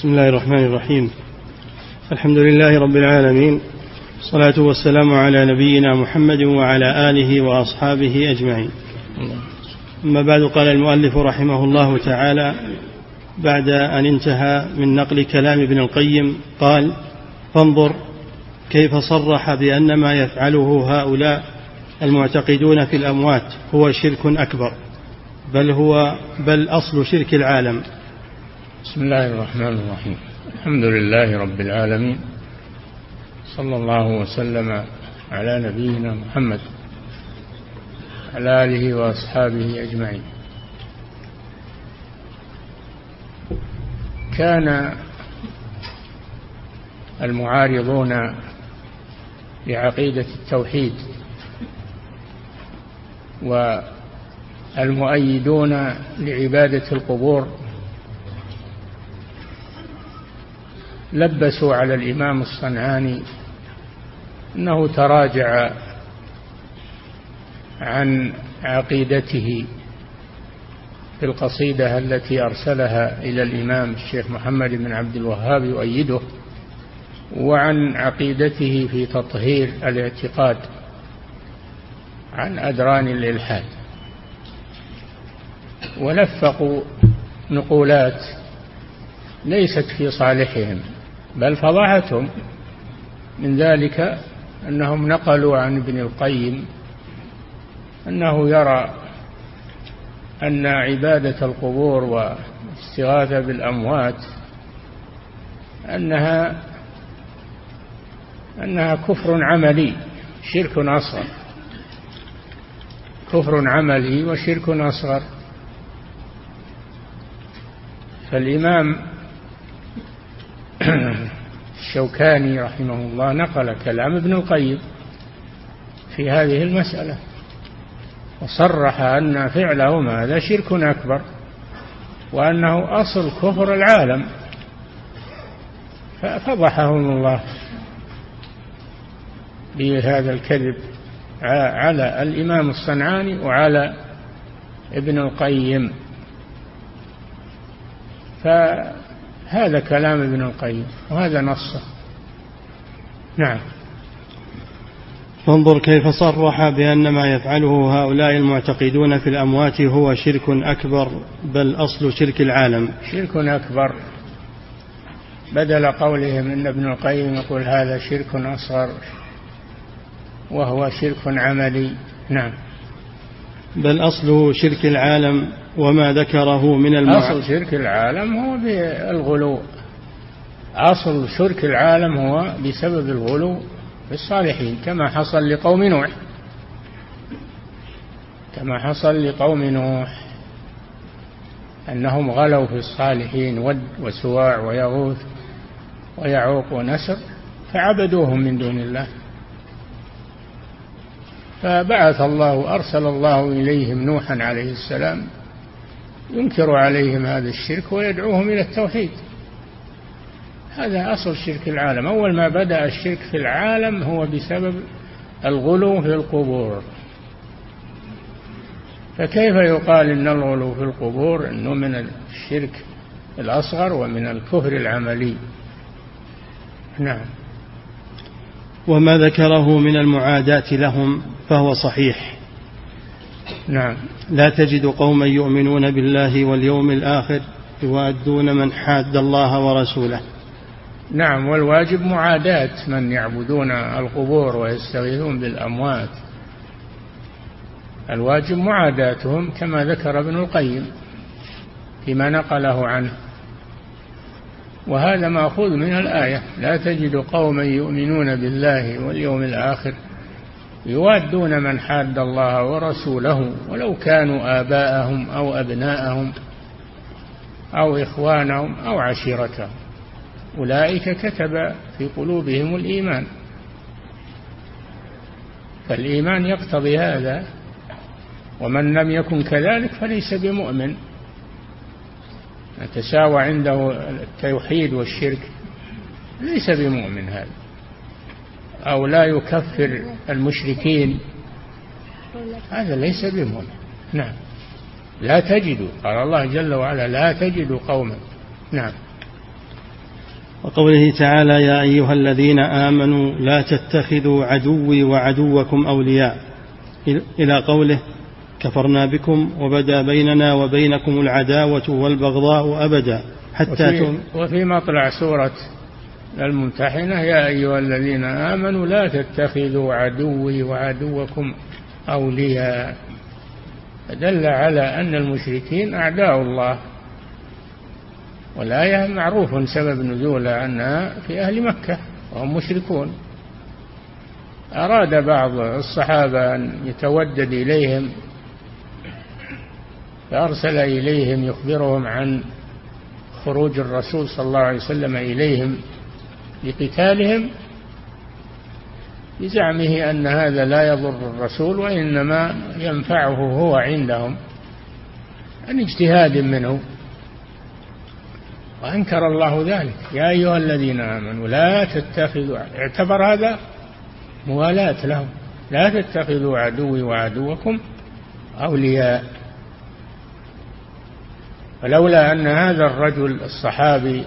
بسم الله الرحمن الرحيم. الحمد لله رب العالمين. الصلاة والسلام على نبينا محمد وعلى آله وأصحابه أجمعين. أما بعد قال المؤلف رحمه الله تعالى بعد أن انتهى من نقل كلام ابن القيم قال فانظر كيف صرح بأن ما يفعله هؤلاء المعتقدون في الأموات هو شرك أكبر بل هو بل أصل شرك العالم. بسم الله الرحمن الرحيم. الحمد لله رب العالمين. صلى الله وسلم على نبينا محمد على آله وأصحابه أجمعين. كان المعارضون لعقيدة التوحيد والمؤيدون لعبادة القبور لبسوا على الإمام الصنعاني أنه تراجع عن عقيدته في القصيدة التي أرسلها إلى الإمام الشيخ محمد بن عبد الوهاب يؤيده وعن عقيدته في تطهير الاعتقاد عن أدران الإلحاد. ولفقوا نقولات ليست في صالحهم. بل فضحتهم من ذلك أنهم نقلوا عن ابن القيم أنه يرى أن عبادة القبور والاستغاثة بالأموات أنها أنها كفر عملي شرك أصغر. كفر عملي وشرك أصغر. فالإمام الشوكاني رحمه الله نقل كلام ابن القيم في هذه المسألة وصرح أن فعلهم هذا شرك أكبر وأنه أصل كفر العالم. ففضحهم الله بهذا الكذب على الإمام الصنعاني وعلى ابن القيم. فهذا كلام ابن القيم وهذا نصه. نعم. فانظر كيف صرح بأن ما يفعله هؤلاء المعتقدون في الأموات هو شرك أكبر بل أصل شرك العالم. شرك أكبر. بدل قولهم إن ابن القيم يقول هذا شرك أصغر وهو شرك عملي. نعم. بل أصل شرك العالم وما ذكره من المع... أصل شرك العالم هو بالغلو. أصل شرك العالم هو بسبب الغلو في الصالحين كما حصل لقوم نوح. كما حصل لقوم نوح. أنهم غلوا في الصالحين ود وسواع ويغوث ويعوق ونسر فعبدوهم من دون الله. فبعث الله أرسل الله إليهم نوحا عليه السلام ينكر عليهم هذا الشرك ويدعوهم إلى التوحيد. هذا أصل شرك العالم. أول ما بدأ الشرك في العالم هو بسبب الغلو في القبور. فكيف يقال إن الغلو في القبور؟ أنه من الشرك الأصغر ومن الكفر العملي. نعم. وما ذكره من المعاداة لهم فهو صحيح. نعم. لا تجد قوما يؤمنون بالله واليوم الآخر يوادون من حاد الله ورسوله. نعم والواجب معاداة من يعبدون القبور ويستغيثون بالأموات. الواجب معاداتهم كما ذكر ابن القيم فيما نقله عنه. وهذا مأخوذ من الآية لا تجد قوما يؤمنون بالله واليوم الآخر يوادون من حاد الله ورسوله ولو كانوا آباءهم أو أبناءهم أو إخوانهم أو عشيرتهم. أولئك كتب في قلوبهم الإيمان. فالإيمان يقتضي هذا. ومن لم يكن كذلك فليس بمؤمن. تساوى عنده التوحيد والشرك ليس بمؤمن هذا. أو لا يكفر المشركين. هذا ليس بمؤمن نعم. لا تجد قال الله جل وعلا لا تجد قوما. نعم. وقوله تعالى يا أيها الذين آمنوا لا تتخذوا عدوي وعدوكم أولياء. إلى قوله كفرنا بكم وبدا بيننا وبينكم العداوة والبغضاء أبدا حتى وفي, وفي مطلع سورة الممتحنة يا أيها الذين آمنوا لا تتخذوا عدوي وعدوكم أولياء. دل على أن المشركين أعداء الله. والآية معروف سبب نزولها أنها في أهل مكة وهم مشركون. أراد بعض الصحابة أن يتودد إليهم فأرسل إليهم يخبرهم عن خروج الرسول صلى الله عليه وسلم إليهم. لقتالهم بزعمه أن هذا لا يضر الرسول وإنما ينفعه هو عندهم. عن اجتهاد منه وأنكر الله ذلك. يا أيها الذين آمنوا لا تتخذوا اعتبر هذا موالاة لهم. لا تتخذوا عدوي وعدوكم أولياء. ولولا أن هذا الرجل الصحابي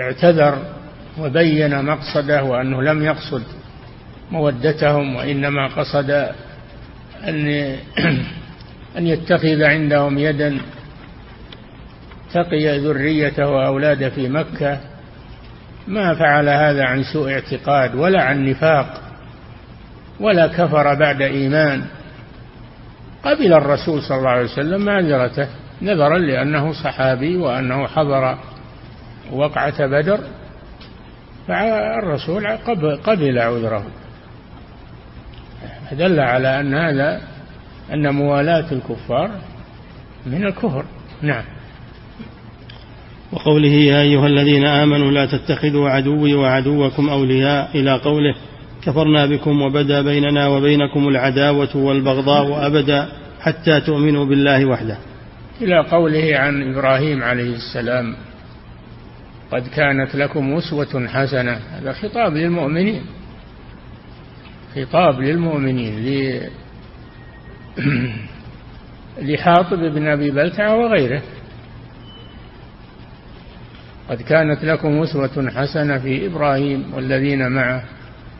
اعتذر وبين مقصده وأنه لم يقصد مودتهم وإنما قصد أن أن يتخذ عندهم يدا تقي ذريته وأولاده في مكة. ما فعل هذا عن سوء اعتقاد ولا عن نفاق ولا كفر بعد إيمان. قبل الرسول صلى الله عليه وسلم معذرته نظرا لأنه صحابي وأنه حضر وقعة بدر. فالرسول قبل عذره. دل على أن هذا أن موالاة الكفار من الكفر. نعم. وقوله يا أيها الذين آمنوا لا تتخذوا عدوي وعدوكم أولياء إلى قوله كفرنا بكم وبدا بيننا وبينكم العداوة والبغضاء أبدا حتى تؤمنوا بالله وحده. إلى قوله عن إبراهيم عليه السلام قد كانت لكم أسوة حسنة. هذا خطاب للمؤمنين. خطاب للمؤمنين لحاطب بن أبي بلتعة وغيره. قد كانت لكم أسوة حسنة في إبراهيم والذين معه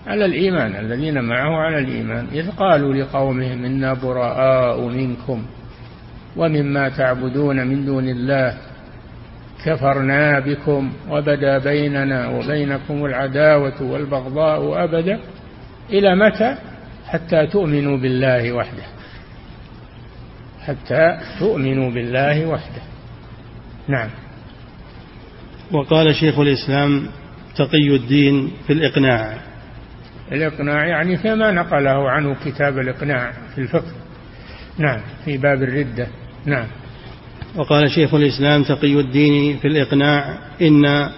على الإيمان الذين معه على الإيمان. إذ قالوا لقومهم إنا براء منكم ومما تعبدون من دون الله. كفرنا بكم وبدا بيننا وبينكم العداوة والبغضاء أبدا. إلى متى؟ حتى تؤمنوا بالله وحده. حتى تؤمنوا بالله وحده. نعم. وقال شيخ الإسلام تقي الدين في الإقناع. الإقناع يعني فيما نقله عنه كتاب الإقناع في الفقه. نعم في باب الردة. نعم. وقال شيخ الإسلام تقي الدين في الإقناع إن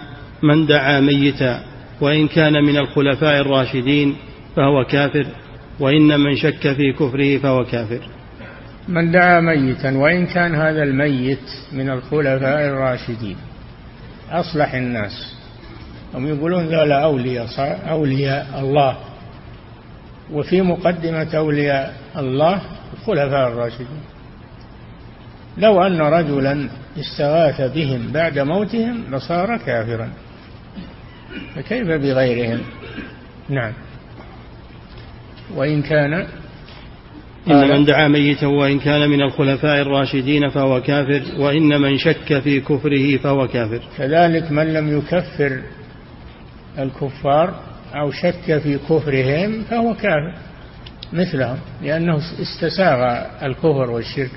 من دعا ميتا وإن كان من الخلفاء الراشدين فهو كافر وإن من شك في كفره فهو كافر. من دعا ميتا وإن كان هذا الميت من الخلفاء الراشدين. أصلح الناس. هم يقولون ذولا أولياء أولياء الله. وفي مقدمة أولياء الله الخلفاء الراشدين. لو أن رجلا استغاث بهم بعد موتهم لصار كافرا. فكيف بغيرهم؟ نعم. وإن كان إن من دعا ميتا وإن كان من الخلفاء الراشدين فهو كافر وإن من شك في كفره فهو كافر. كذلك من لم يكفر الكفار أو شك في كفرهم فهو كافر مثلهم لأنه استساغ الكفر والشرك.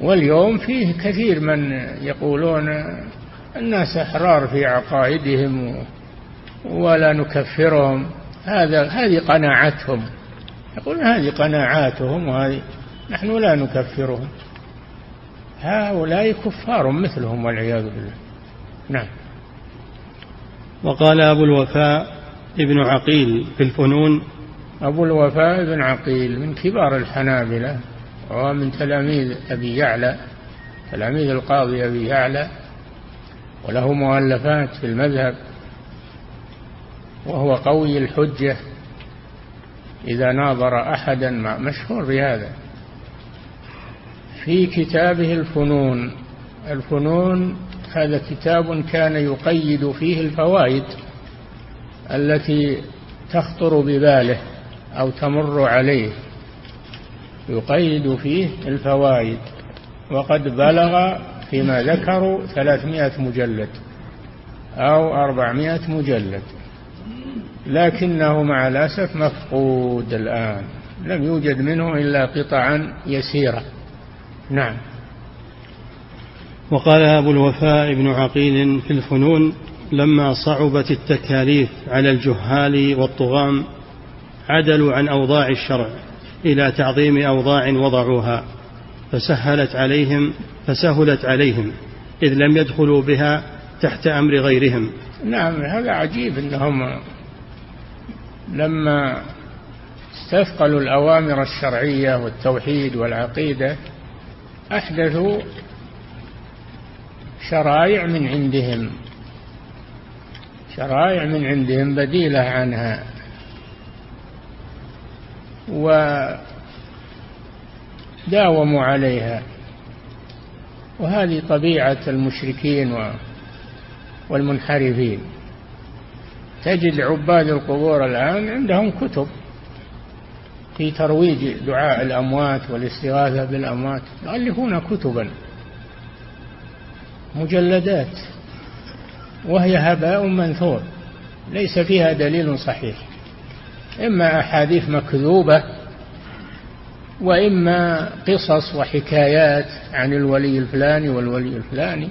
واليوم فيه كثير من يقولون الناس أحرار في عقائدهم ولا نكفرهم. هذا هذه قناعتهم. يقولون هذه قناعاتهم وهذه نحن لا نكفرهم. هؤلاء كفار مثلهم والعياذ بالله. نعم. وقال أبو الوفاء ابن عقيل في الفنون أبو الوفاء ابن عقيل من كبار الحنابلة. وهو من تلاميذ أبي يعلى تلاميذ القاضي أبي يعلى وله مؤلفات في المذهب وهو قوي الحجة إذا ناظر أحدا مشهور بهذا. في كتابه الفنون الفنون هذا كتاب كان يقيد فيه الفوائد التي تخطر بباله أو تمر عليه. يقيد فيه الفوائد. وقد بلغ فيما ذكروا ثلاثمائة مجلد أو أربعمائة مجلد. لكنه مع الأسف مفقود الآن. لم يوجد منه إلا قطعا يسيرة. نعم. وقال أبو الوفاء بن عقيل في الفنون لما صعبت التكاليف على الجهال والطغام عدلوا عن أوضاع الشرع. إلى تعظيم أوضاع وضعوها فسهلت عليهم فسهلت عليهم إذ لم يدخلوا بها تحت أمر غيرهم. نعم هذا عجيب أنهم لما استثقلوا الأوامر الشرعية والتوحيد والعقيدة أحدثوا شرائع من عندهم شرائع من عندهم بديلة عنها. وداوموا عليها. وهذه طبيعة المشركين والمنحرفين. تجد عباد القبور الآن عندهم كتب في ترويج دعاء الأموات والاستغاثة بالأموات. يؤلفون كتبا مجلدات وهي هباء منثور ليس فيها دليل صحيح. إما أحاديث مكذوبة وإما قصص وحكايات عن الولي الفلاني والولي الفلاني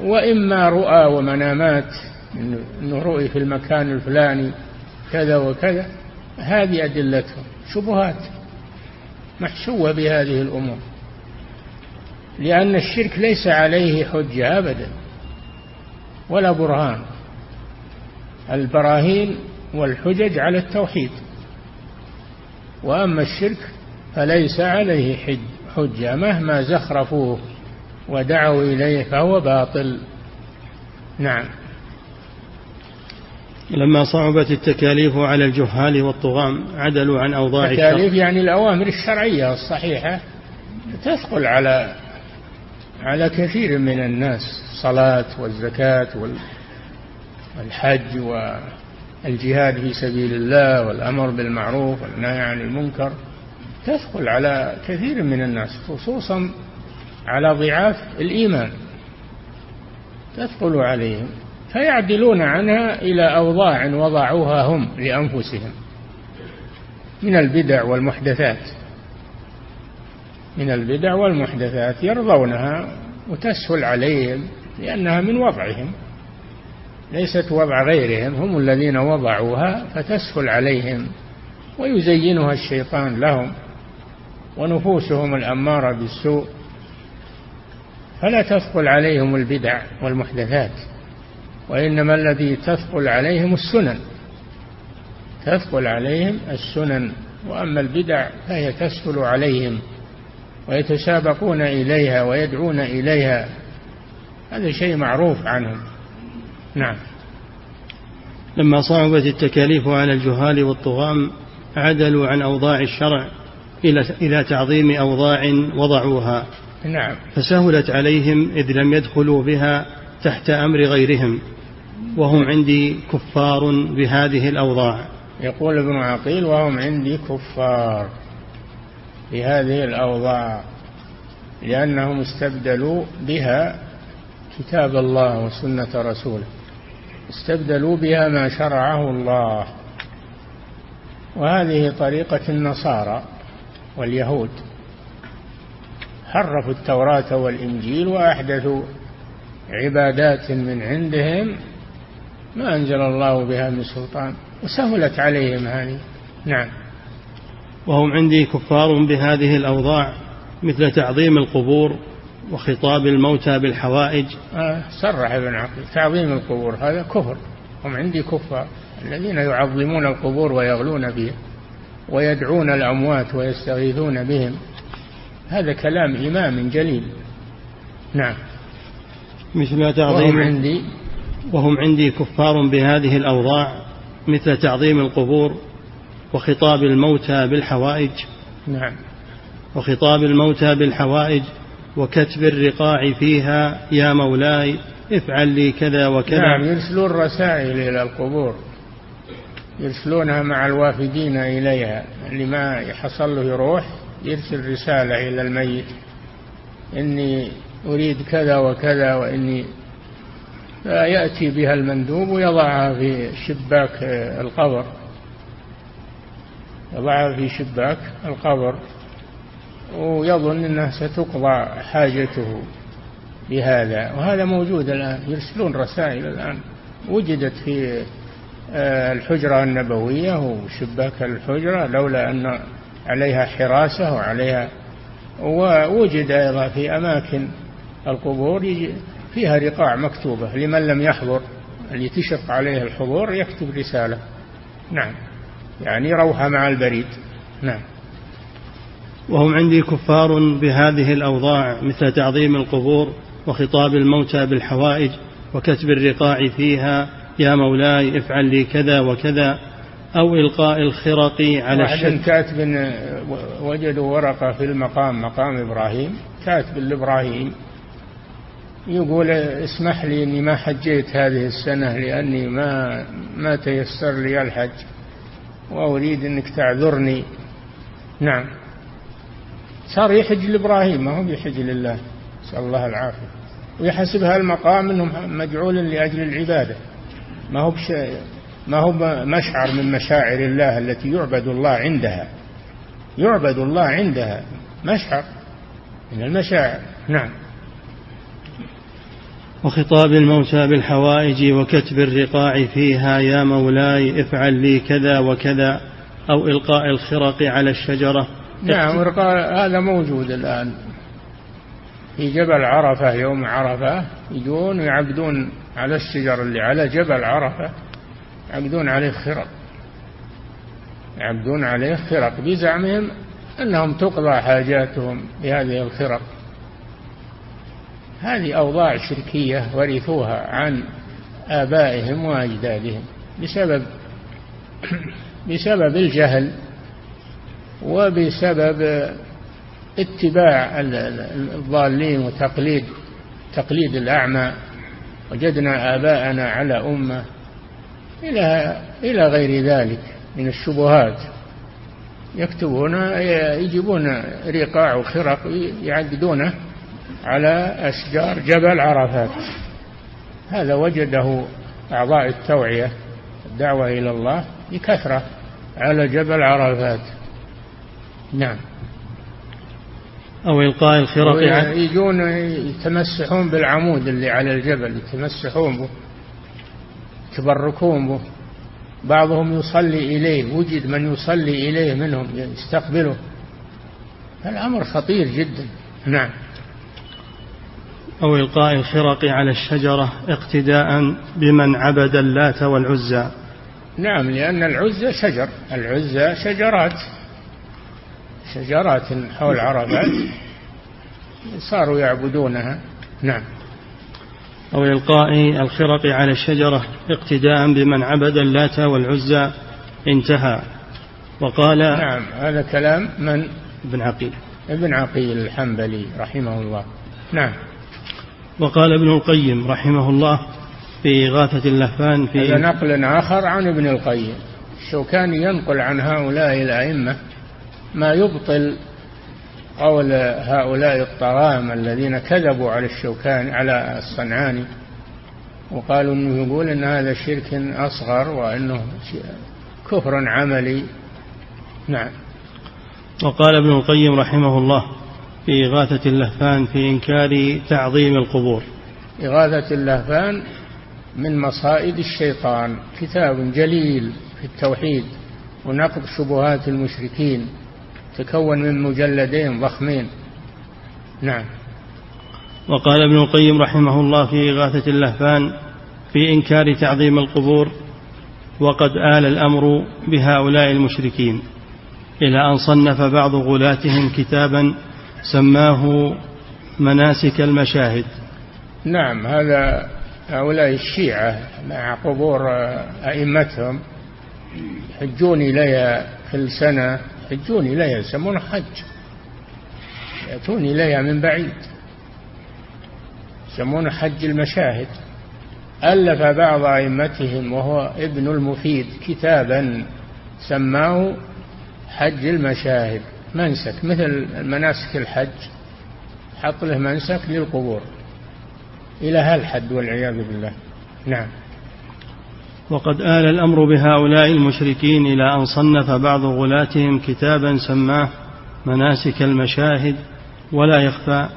وإما رؤى ومنامات أنه رؤي في المكان الفلاني كذا وكذا. هذه أدلتهم شبهات محشوة بهذه الأمور لأن الشرك ليس عليه حجة أبدا ولا برهان. البراهين والحجج على التوحيد. وأما الشرك فليس عليه حجة مهما زخرفوه ودعوا إليه فهو باطل. نعم. لما صعبت التكاليف على الجهال والطغام عدلوا عن أوضاع التكاليف يعني الأوامر الشرعية الصحيحة تثقل على على كثير من الناس. الصلاة والزكاة والحج والجهاد في سبيل الله والأمر بالمعروف والنهي عن المنكر تثقل على كثير من الناس خصوصا على ضعاف الإيمان. تثقل عليهم فيعدلون عنها إلى أوضاع وضعوها هم لأنفسهم. من البدع والمحدثات من البدع والمحدثات يرضونها وتسهل عليهم لأنها من وضعهم. ليست وضع غيرهم هم الذين وضعوها فتسهل عليهم ويزينها الشيطان لهم ونفوسهم الأمارة بالسوء. فلا تثقل عليهم البدع والمحدثات وإنما الذي تثقل عليهم السنن. تثقل عليهم السنن وأما البدع فهي تسهل عليهم ويتسابقون إليها ويدعون إليها. هذا شيء معروف عنهم. نعم. لما صعبت التكاليف على الجهال والطغام عدلوا عن أوضاع الشرع إلى إلى تعظيم أوضاع وضعوها. نعم. فسهلت عليهم إذ لم يدخلوا بها تحت أمر غيرهم وهم عندي كفار بهذه الأوضاع. يقول ابن عقيل وهم عندي كفار بهذه الأوضاع لأنهم استبدلوا بها كتاب الله وسنة رسوله. استبدلوا بها ما شرعه الله. وهذه طريقة النصارى واليهود. حرفوا التوراة والإنجيل وأحدثوا عبادات من عندهم ما أنزل الله بها من سلطان. وسهلت عليهم هذه. نعم. وهم عندي كفار بهذه الأوضاع مثل تعظيم القبور وخطاب الموتى بالحوائج. آه صرح ابن عقيل تعظيم القبور هذا كفر. هم عندي كفار الذين يعظمون القبور ويغلون بها ويدعون الأموات ويستغيثون بهم. هذا كلام إمام جليل. نعم. مثل تعظيم وهم عندي. وهم عندي كفار بهذه الأوضاع مثل تعظيم القبور وخطاب الموتى بالحوائج. نعم. وخطاب الموتى بالحوائج وكتب الرقاع فيها يا مولاي افعل لي كذا وكذا. نعم يرسلون رسائل إلى القبور يرسلونها مع الوافدين إليها. اللي ما يحصل له يروح يرسل رسالة إلى الميت. إني أريد كذا وكذا وإني فيأتي بها المندوب ويضعها في شباك القبر. يضعها في شباك القبر. ويظن أنها ستقضى حاجته بهذا. وهذا موجود الآن يرسلون رسائل الآن. وجدت في آه، الحجرة النبوية وشباك الحجرة لولا أن عليها حراسة وعليها ووجد أيضا في أماكن القبور فيها رقاع مكتوبة. لمن لم يحضر اللي تشق عليه الحضور يكتب رسالة. نعم. يعني روحة مع البريد. نعم. وهم عندي كفار بهذه الأوضاع مثل تعظيم القبور وخطاب الموتى بالحوائج وكتب الرقاع فيها يا مولاي افعل لي كذا وكذا أو إلقاء الخرق على الشد كاتب وجدوا ورقة في المقام مقام إبراهيم. كاتب لإبراهيم يقول اسمح لي إني ما حجيت هذه السنة لأني ما ما تيسر لي الحج وأريد إنك تعذرني. نعم. صار يحج لإبراهيم ما هو يحج لله. نسأل الله العافية. ويحسب هالمقام إنه مجعول لأجل العبادة. ما هو بش ما هو مشعر من مشاعر الله التي يعبد الله عندها. يعبد الله عندها. مشعر من المشاعر. نعم. وخطاب الموتى بالحوائج وكتب الرقاع فيها يا مولاي افعل لي كذا وكذا أو إلقاء الخرق على الشجرة. نعم هذا موجود الآن. في جبل عرفة يوم عرفة يجون ويعقدون على الشجر اللي على جبل عرفة يعقدون عليه خرق. يعقدون عليه خرق بزعمهم أنهم تقضى حاجاتهم بهذه الخرق. هذه أوضاع شركية ورثوها عن آبائهم وأجدادهم بسبب بسبب الجهل وبسبب اتباع الضالين وتقليد تقليد الأعمى وجدنا آباءنا على أمة إلى إلى غير ذلك من الشبهات. يكتبون يجيبون رقاع وخرق يعقدونه على أشجار جبل عرفات. هذا وجده أعضاء التوعية الدعوة إلى الله بكثرة على جبل عرفات. نعم. أو إلقاء الخرق يجون يتمسحون بالعمود اللي على الجبل يتمسحون به يتبركون به. بعضهم يصلي إليه وجد من يصلي إليه منهم يستقبله. الأمر خطير جدا. نعم. أو إلقاء الخرق على الشجرة اقتداء بمن عبد اللات والعزى. نعم لأن العزى شجر. العزى شجرات. شجرات حول عرفات صاروا يعبدونها. نعم. أو إلقاء الخرق على الشجرة اقتداء بمن عبد اللات والعزى انتهى. وقال نعم هذا كلام من؟ ابن عقيل. ابن عقيل الحنبلي رحمه الله. نعم. وقال ابن القيم رحمه الله في إغاثة اللهفان في هذا نقل آخر عن ابن القيم. الشوكاني ينقل عن هؤلاء الأئمة ما يبطل قول هؤلاء الطغام الذين كذبوا على الشوكاني على الصنعاني وقالوا إنه يقول إن هذا شرك أصغر وإنه كفر عملي. نعم. وقال ابن القيم رحمه الله في إغاثة اللهفان في إنكار تعظيم القبور. إغاثة اللهفان من مصائد الشيطان كتاب جليل في التوحيد ونقض شبهات المشركين. تكون من مجلدين ضخمين. نعم. وقال ابن القيم رحمه الله في إغاثة اللهفان في إنكار تعظيم القبور وقد آل الأمر بهؤلاء المشركين إلى أن صنف بعض غلاتهم كتابا سماه مناسك المشاهد. نعم هذا هؤلاء الشيعة مع قبور أئمتهم يحجون إليها في السنة يحجون إليها يسمونها حج. يأتون إليها من بعيد. يسمونه حج المشاهد. ألف بعض أئمتهم وهو ابن المفيد كتابا سماه حج المشاهد. منسك مثل مناسك الحج. حط له منسك للقبور. إلى هالحد والعياذ بالله. نعم. وقد آل الأمر بهؤلاء المشركين إلى أن صنف بعض غلاتهم كتابا سماه مناسك المشاهد ولا يخفى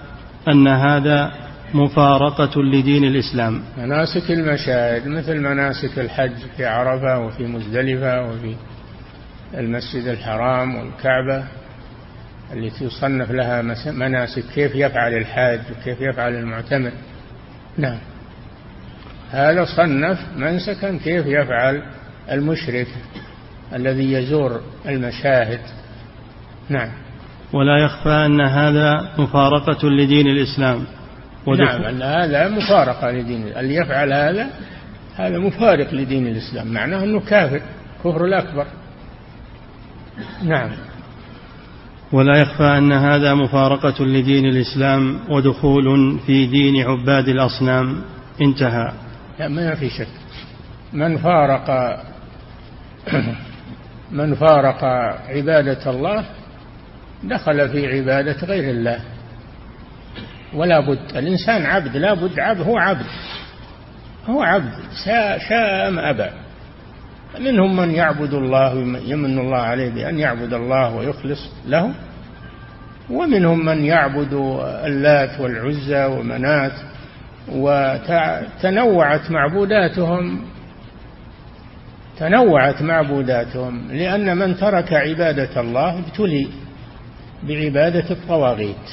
أن هذا مفارقة لدين الإسلام. مناسك المشاهد مثل مناسك الحج في عرفة وفي مزدلفة وفي المسجد الحرام والكعبة التي يصنف لها مناسك كيف يفعل الحاج وكيف يفعل المعتمر؟ نعم. هذا صنف منسكا كيف يفعل المشرك الذي يزور المشاهد. نعم. ولا يخفى أن هذا مفارقة لدين الإسلام. نعم أن هذا مفارقة لدين اللي يفعل هذا هذا مفارق لدين الإسلام. معناه أنه كافر كفر الأكبر. نعم. ولا يخفى أن هذا مفارقة لدين الإسلام ودخول في دين عباد الأصنام. انتهى. لا ما في شك. من فارق من فارق عبادة الله دخل في عبادة غير الله. ولا بد الإنسان عبد لا بد عبد هو عبد. هو عبد شاء أم أبى. منهم من يعبد الله يمن الله عليه بأن يعبد الله ويخلص له. ومنهم من يعبد اللات والعزى ومنات. وتنوعت معبوداتهم تنوعت معبوداتهم لأن من ترك عبادة الله ابتلي بعبادة الطواغيت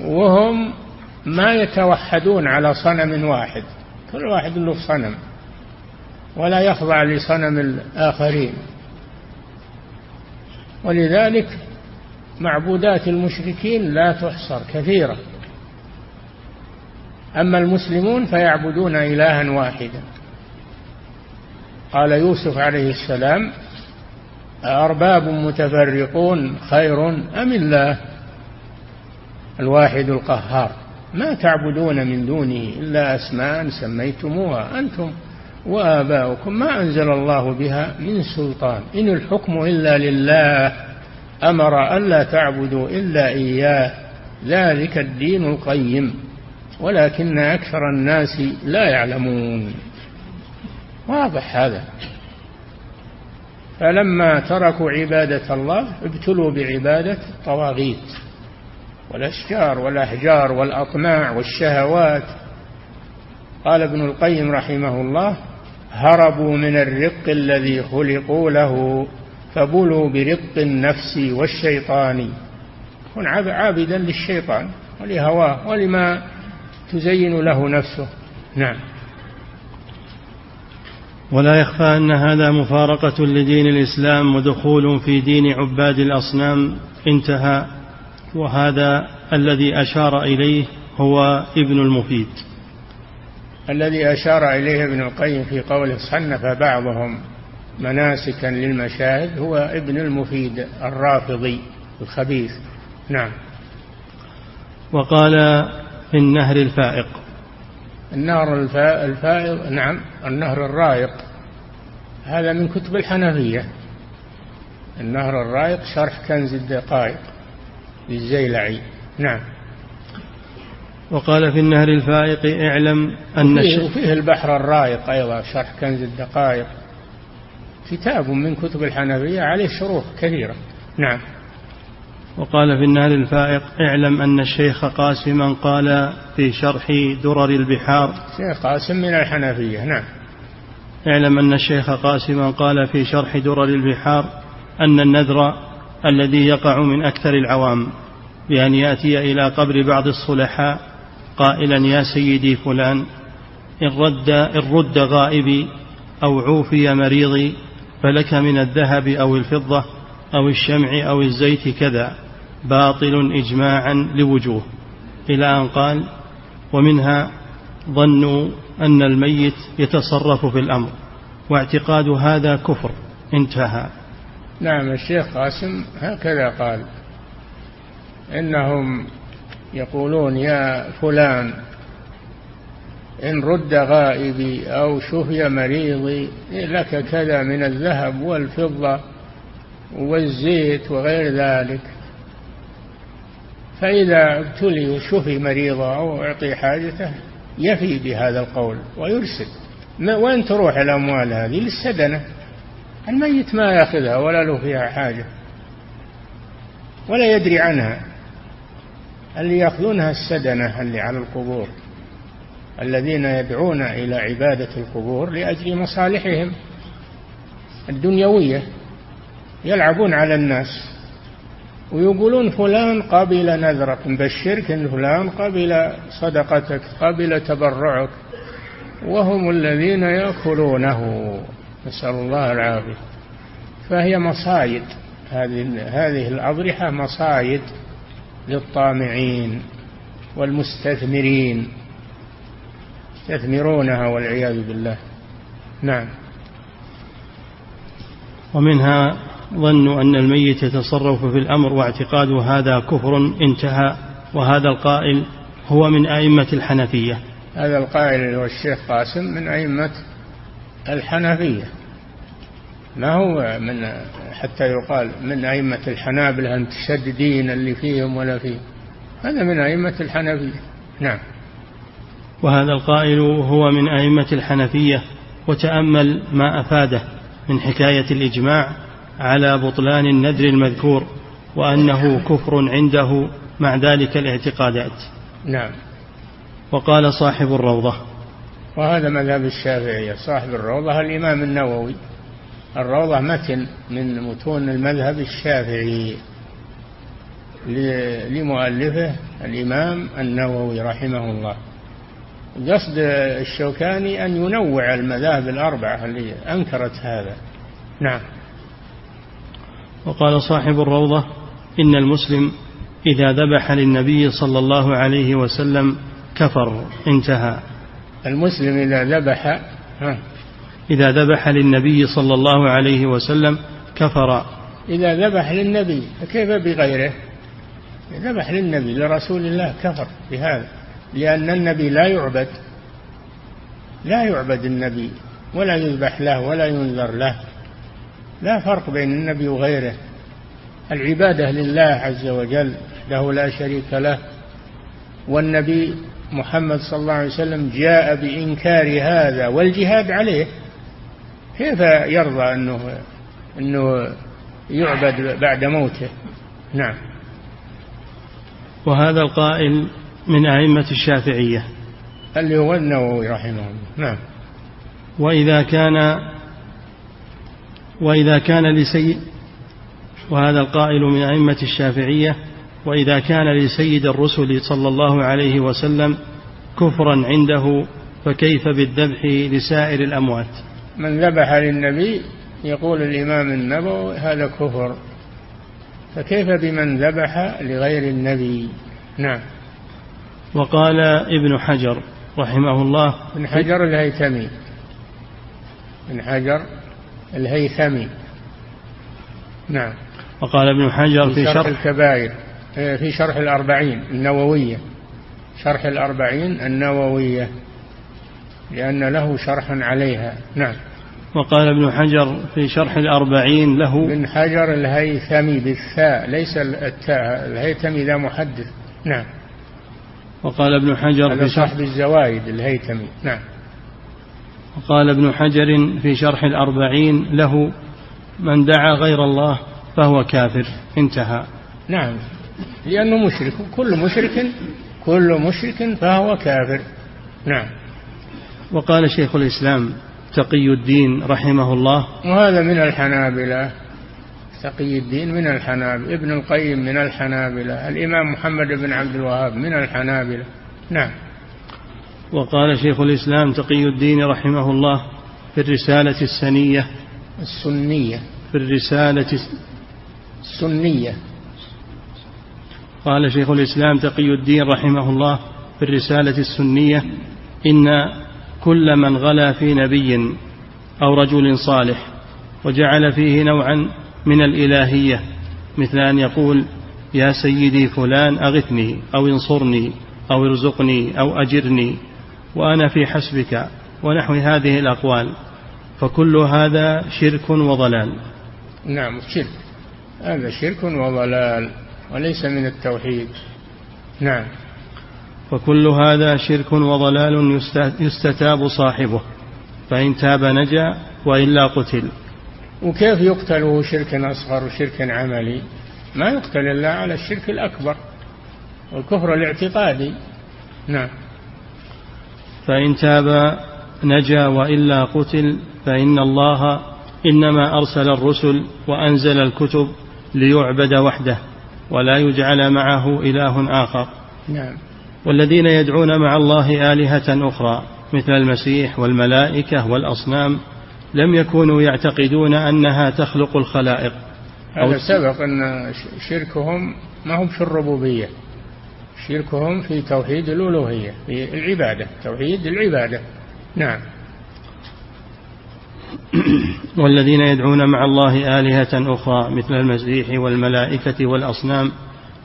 وهم ما يتوحدون على صنم واحد كل واحد له صنم ولا يخضع لصنم الآخرين. ولذلك معبودات المشركين لا تحصر كثيرة. أما المسلمون فيعبدون إلها واحدا. قال يوسف عليه السلام أرباب متفرقون خير أم الله؟ الواحد القهار ما تعبدون من دونه إلا أسماء سميتموها أنتم وآباؤكم ما أنزل الله بها من سلطان. إن الحكم إلا لله أمر ألا تعبدوا إلا إياه. ذلك الدين القيم. ولكن أكثر الناس لا يعلمون. واضح هذا. فلما تركوا عبادة الله ابتلوا بعبادة الطواغيت والأشجار والأحجار والأطماع والشهوات. قال ابن القيم رحمه الله هربوا من الرق الذي خلقوا له فبلوا برق النفس والشيطان. كن عابدا للشيطان ولهواه ولما تزين له نفسه. نعم. ولا يخفى أن هذا مفارقة لدين الإسلام ودخول في دين عباد الأصنام انتهى وهذا الذي أشار إليه هو ابن المفيد. الذي أشار إليه ابن القيم في قوله صنف بعضهم مناسكا للمشاهد هو ابن المفيد الرافضي الخبيث. نعم. وقال في النهر الفائق. النهر الفائق نعم النهر الرائق. هذا من كتب الحنفية. النهر الرائق شرح كنز الدقائق للزيلعي. نعم. وقال في النهر الفائق اعلم أن وفيه, وفيه البحر الرائق أيضا شرح كنز الدقائق. كتاب من كتب الحنفية عليه شروح كثيرة. نعم. وقال في النهر الفائق اعلم أن الشيخ قاسما قال في شرح درر البحار. شيخ قاسم من الحنفية نعم. اعلم أن الشيخ قاسما قال في شرح درر البحار أن النذر الذي يقع من أكثر العوام بأن يأتي إلى قبر بعض الصلحاء قائلا يا سيدي فلان إن رد, إن رد غائبي أو عوفي مريضي فلك من الذهب أو الفضة أو الشمع أو الزيت كذا. باطل إجماعا لوجوه. إلى أن قال ومنها ظنوا أن الميت يتصرف في الأمر واعتقاد هذا كفر. انتهى. نعم الشيخ قاسم هكذا قال إنهم يقولون يا فلان إن رد غائبي أو شفي مريضي لك كذا من الذهب والفضة والزيت وغير ذلك. فإذا ابتلي وشفي مريضه أو أعطي حاجته يفي بهذا القول ويرسل وين تروح الأموال هذه؟ للسدنة. الميت ما يأخذها ولا له فيها حاجة ولا يدري عنها. اللي يأخذونها السدنة اللي على القبور الذين يدعون إلى عبادة القبور لأجل مصالحهم الدنيوية يلعبون على الناس. ويقولون فلان قبل نذرك نبشرك إن فلان قبل صدقتك قبل تبرعك وهم الذين يأكلونه. نسأل الله العافية. فهي مصايد. هذه هذه الأضرحة مصايد للطامعين والمستثمرين. يثمرونها والعياذ بالله. نعم. ومنها ظنوا أن الميت يتصرف في الأمر واعتقاد هذا كفر انتهى وهذا القائل هو من أئمة الحنفية. هذا القائل هو الشيخ قاسم من أئمة الحنفية. ما هو من حتى يقال من أئمة الحنابلة المتشددين اللي فيهم ولا فيهم؟ هذا من أئمة الحنفية. نعم. وهذا القائل هو من أئمة الحنفية وتأمل ما أفاده من حكاية الإجماع على بطلان النذر المذكور وأنه كفر عنده مع ذلك الاعتقادات نعم. وقال صاحب الروضة. وهذا مذهب الشافعية. صاحب الروضة الإمام النووي. الروضة متن من متون المذهب الشافعي لمؤلفه الإمام النووي رحمه الله. قصد الشوكاني أن ينوع المذاهب الأربعة اللي أنكرت هذا. نعم. وقال صاحب الروضة إن المسلم إذا ذبح للنبي صلى الله عليه وسلم كفر انتهى. المسلم إذا ذبح إذا ذبح للنبي صلى الله عليه وسلم كفر. إذا ذبح للنبي فكيف بغيره؟ ذبح للنبي لرسول الله كفر بهذا لأن النبي لا يعبد لا يعبد النبي ولا يذبح له ولا ينذر له. لا فرق بين النبي وغيره. العبادة لله عز وجل له لا شريك له. والنبي محمد صلى الله عليه وسلم جاء بإنكار هذا والجهاد عليه. كيف يرضى أنه أنه يعبد بعد موته؟ نعم. وهذا القائل من أئمة الشافعية. اللي هو النووي رحمه الله. نعم. وإذا كان وإذا كان لسيد وهذا القائل من أئمة الشافعية وإذا كان لسيد الرسل صلى الله عليه وسلم كفرا عنده فكيف بالذبح لسائر الأموات؟ من ذبح للنبي يقول الإمام النبوي هذا كفر. فكيف بمن ذبح لغير النبي؟ نعم. وقال ابن حجر رحمه الله ابن حجر الهيثمي ابن حجر الهيثمي. نعم. وقال ابن حجر في, في شرح, شرح الكبائر إيه، في شرح الأربعين النووية. شرح الأربعين النووية. لأن له شرحا عليها. نعم. وقال ابن حجر في شرح الأربعين له ابن حجر الهيثمي بالثاء. ليس التاء الهيثمي ذا محدث. نعم. وقال ابن حجر في صاحب الزوائد الهيثمي. نعم. وقال ابن حجر في شرح الأربعين له من دعا غير الله فهو كافر. انتهى. نعم. لأنه مشرك. كل مشرك كل مشرك فهو كافر. نعم. وقال شيخ الإسلام تقي الدين رحمه الله. وهذا من الحنابلة. تقي الدين من الحنابلة. ابن القيم من الحنابلة. الإمام محمد بن عبد الوهاب من الحنابلة. نعم. وقال شيخ الإسلام تقي الدين رحمه الله في الرسالة السنية. السنية. في الرسالة السنية. قال شيخ الإسلام تقي الدين رحمه الله في الرسالة السنية. إن كل من غلا في نبي أو رجل صالح وجعل فيه نوعا من الإلهية مثل أن يقول يا سيدي فلان أغثني أو انصرني أو ارزقني أو أجرني وأنا في حسبك ونحو هذه الأقوال فكل هذا شرك وضلال. نعم شرك. هذا شرك وضلال وليس من التوحيد. نعم. فكل هذا شرك وضلال يستتاب صاحبه فإن تاب نجا وإلا قتل. وكيف يقتل شرك أصغر وشرك عملي؟ ما يقتل إلا على الشرك الأكبر والكفر الاعتقادي. نعم. فإن تاب نجا وإلا قتل فإن الله إنما أرسل الرسل وأنزل الكتب ليعبد وحده ولا يجعل معه إله آخر. نعم. والذين يدعون مع الله آلهة أخرى مثل المسيح والملائكة والأصنام لم يكونوا يعتقدون أنها تخلق الخلائق. هذا سبق أن شركهم ما هم في الربوبية. شركهم في توحيد الألوهية في العبادة توحيد العبادة. نعم. والذين يدعون مع الله آلهة أخرى مثل المسيح والملائكة والأصنام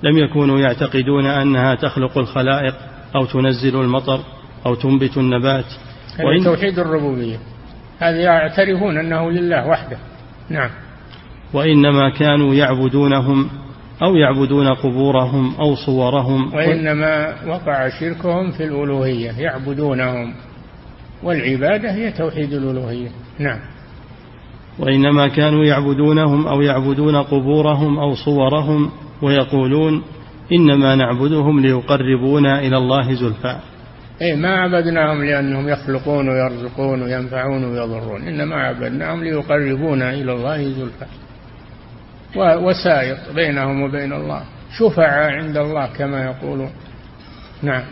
لم يكونوا يعتقدون أنها تخلق الخلائق أو تنزل المطر أو تنبت النبات. وإن توحيد الربوبية. هذه يعترفون أنه لله وحده. نعم. وإنما كانوا يعبدونهم أو يعبدون قبورهم أو صورهم. وإنما وقع شركهم في الألوهية يعبدونهم. والعبادة هي توحيد الألوهية. نعم. وإنما كانوا يعبدونهم أو يعبدون قبورهم أو صورهم ويقولون إنما نعبدهم ليقربونا إلى الله زلفى. أي ما عبدناهم لأنهم يخلقون ويرزقون وينفعون ويضرون. إنما عبدناهم ليقربونا إلى الله زلفى. وسائط بينهم وبين الله. شفعاء عند الله كما يقولون. نعم.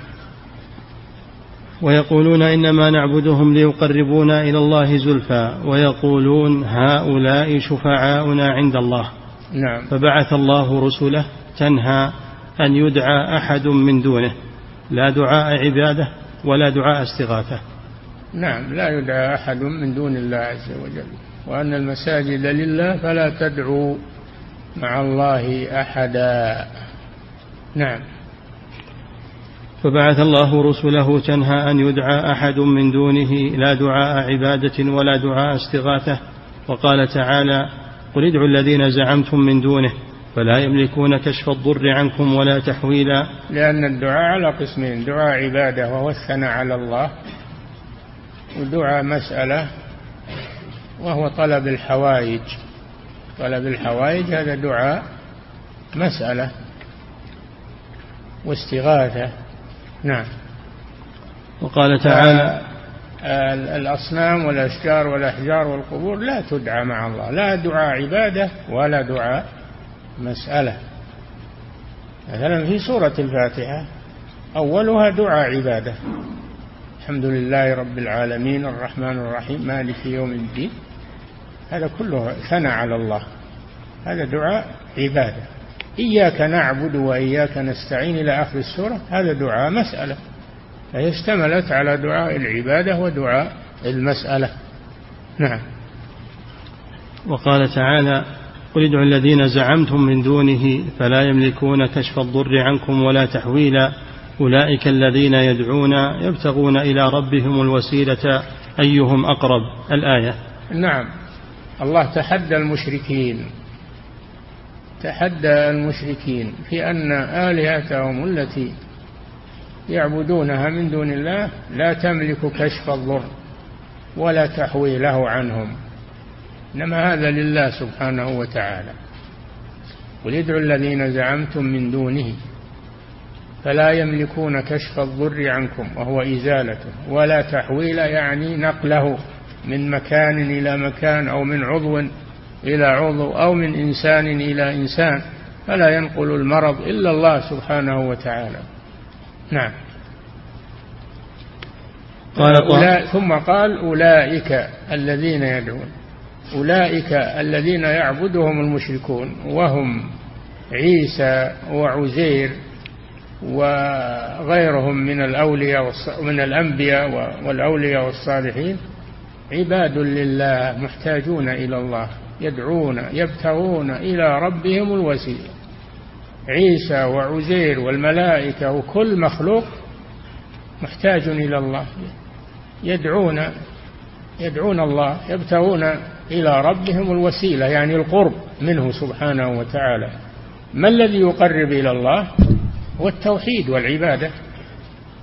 ويقولون إنما نعبدهم ليقربونا إلى الله زلفى ويقولون هؤلاء شفعاؤنا عند الله. نعم. فبعث الله رسله تنهى أن يدعى أحد من دونه. لا دعاء عبادة ولا دعاء استغاثة. نعم. لا يدعى أحد من دون الله عز وجل. وأن المساجد لله فلا تدعوا. مع الله أحدا. نعم. فبعث الله رسله تنهى أن يدعى أحد من دونه لا دعاء عبادة ولا دعاء استغاثة وقال تعالى قل ادعوا الذين زعمتم من دونه فلا يملكون كشف الضر عنكم ولا تحويلا. لأن الدعاء على قسمين دعاء عبادة وهو الثناء على الله ودعاء مسألة وهو طلب الحوائج. طلب الحوائج هذا دعاء مسألة واستغاثة. نعم. وقال تعالى الأصنام والأشجار والأحجار والقبور لا تدعى مع الله. لا دعاء عبادة ولا دعاء مسألة. مثلا في سورة الفاتحة أولها دعاء عبادة. الحمد لله رب العالمين الرحمن الرحيم مالك يوم الدين. هذا كله ثنى على الله. هذا دعاء عبادة. إياك نعبد وإياك نستعين إلى آخر السورة هذا دعاء مسألة. فهي اشتملت على دعاء العبادة ودعاء المسألة. نعم. وقال تعالى قل ادعوا الذين زعمتم من دونه فلا يملكون كشف الضر عنكم ولا تحويلا. أولئك الذين يدعون يبتغون إلى ربهم الوسيلة. أيهم أقرب؟ الآية. نعم. الله تحدى المشركين. تحدى المشركين في أن آلهتهم التي يعبدونها من دون الله لا تملك كشف الضر ولا تحويله عنهم. إنما هذا لله سبحانه وتعالى. قل ادعوا الذين زعمتم من دونه فلا يملكون كشف الضر عنكم وهو إزالته ولا تحويل يعني نقله. من مكان إلى مكان أو من عضو إلى عضو أو من إنسان إلى إنسان فلا ينقل المرض إلا الله سبحانه وتعالى. نعم. قال ثم قال أولئك الذين يدعون. أولئك الذين يعبدهم المشركون وهم عيسى وعزير وغيرهم من الأولياء من الأنبياء والأولياء والصالحين. عباد لله محتاجون إلى الله يدعون يبتغون إلى ربهم الوسيلة. عيسى وعزير والملائكة وكل مخلوق محتاج إلى الله. يدعون يدعون الله يبتغون إلى ربهم الوسيلة يعني القرب منه سبحانه وتعالى. ما الذي يقرب إلى الله؟ هو التوحيد والعبادة.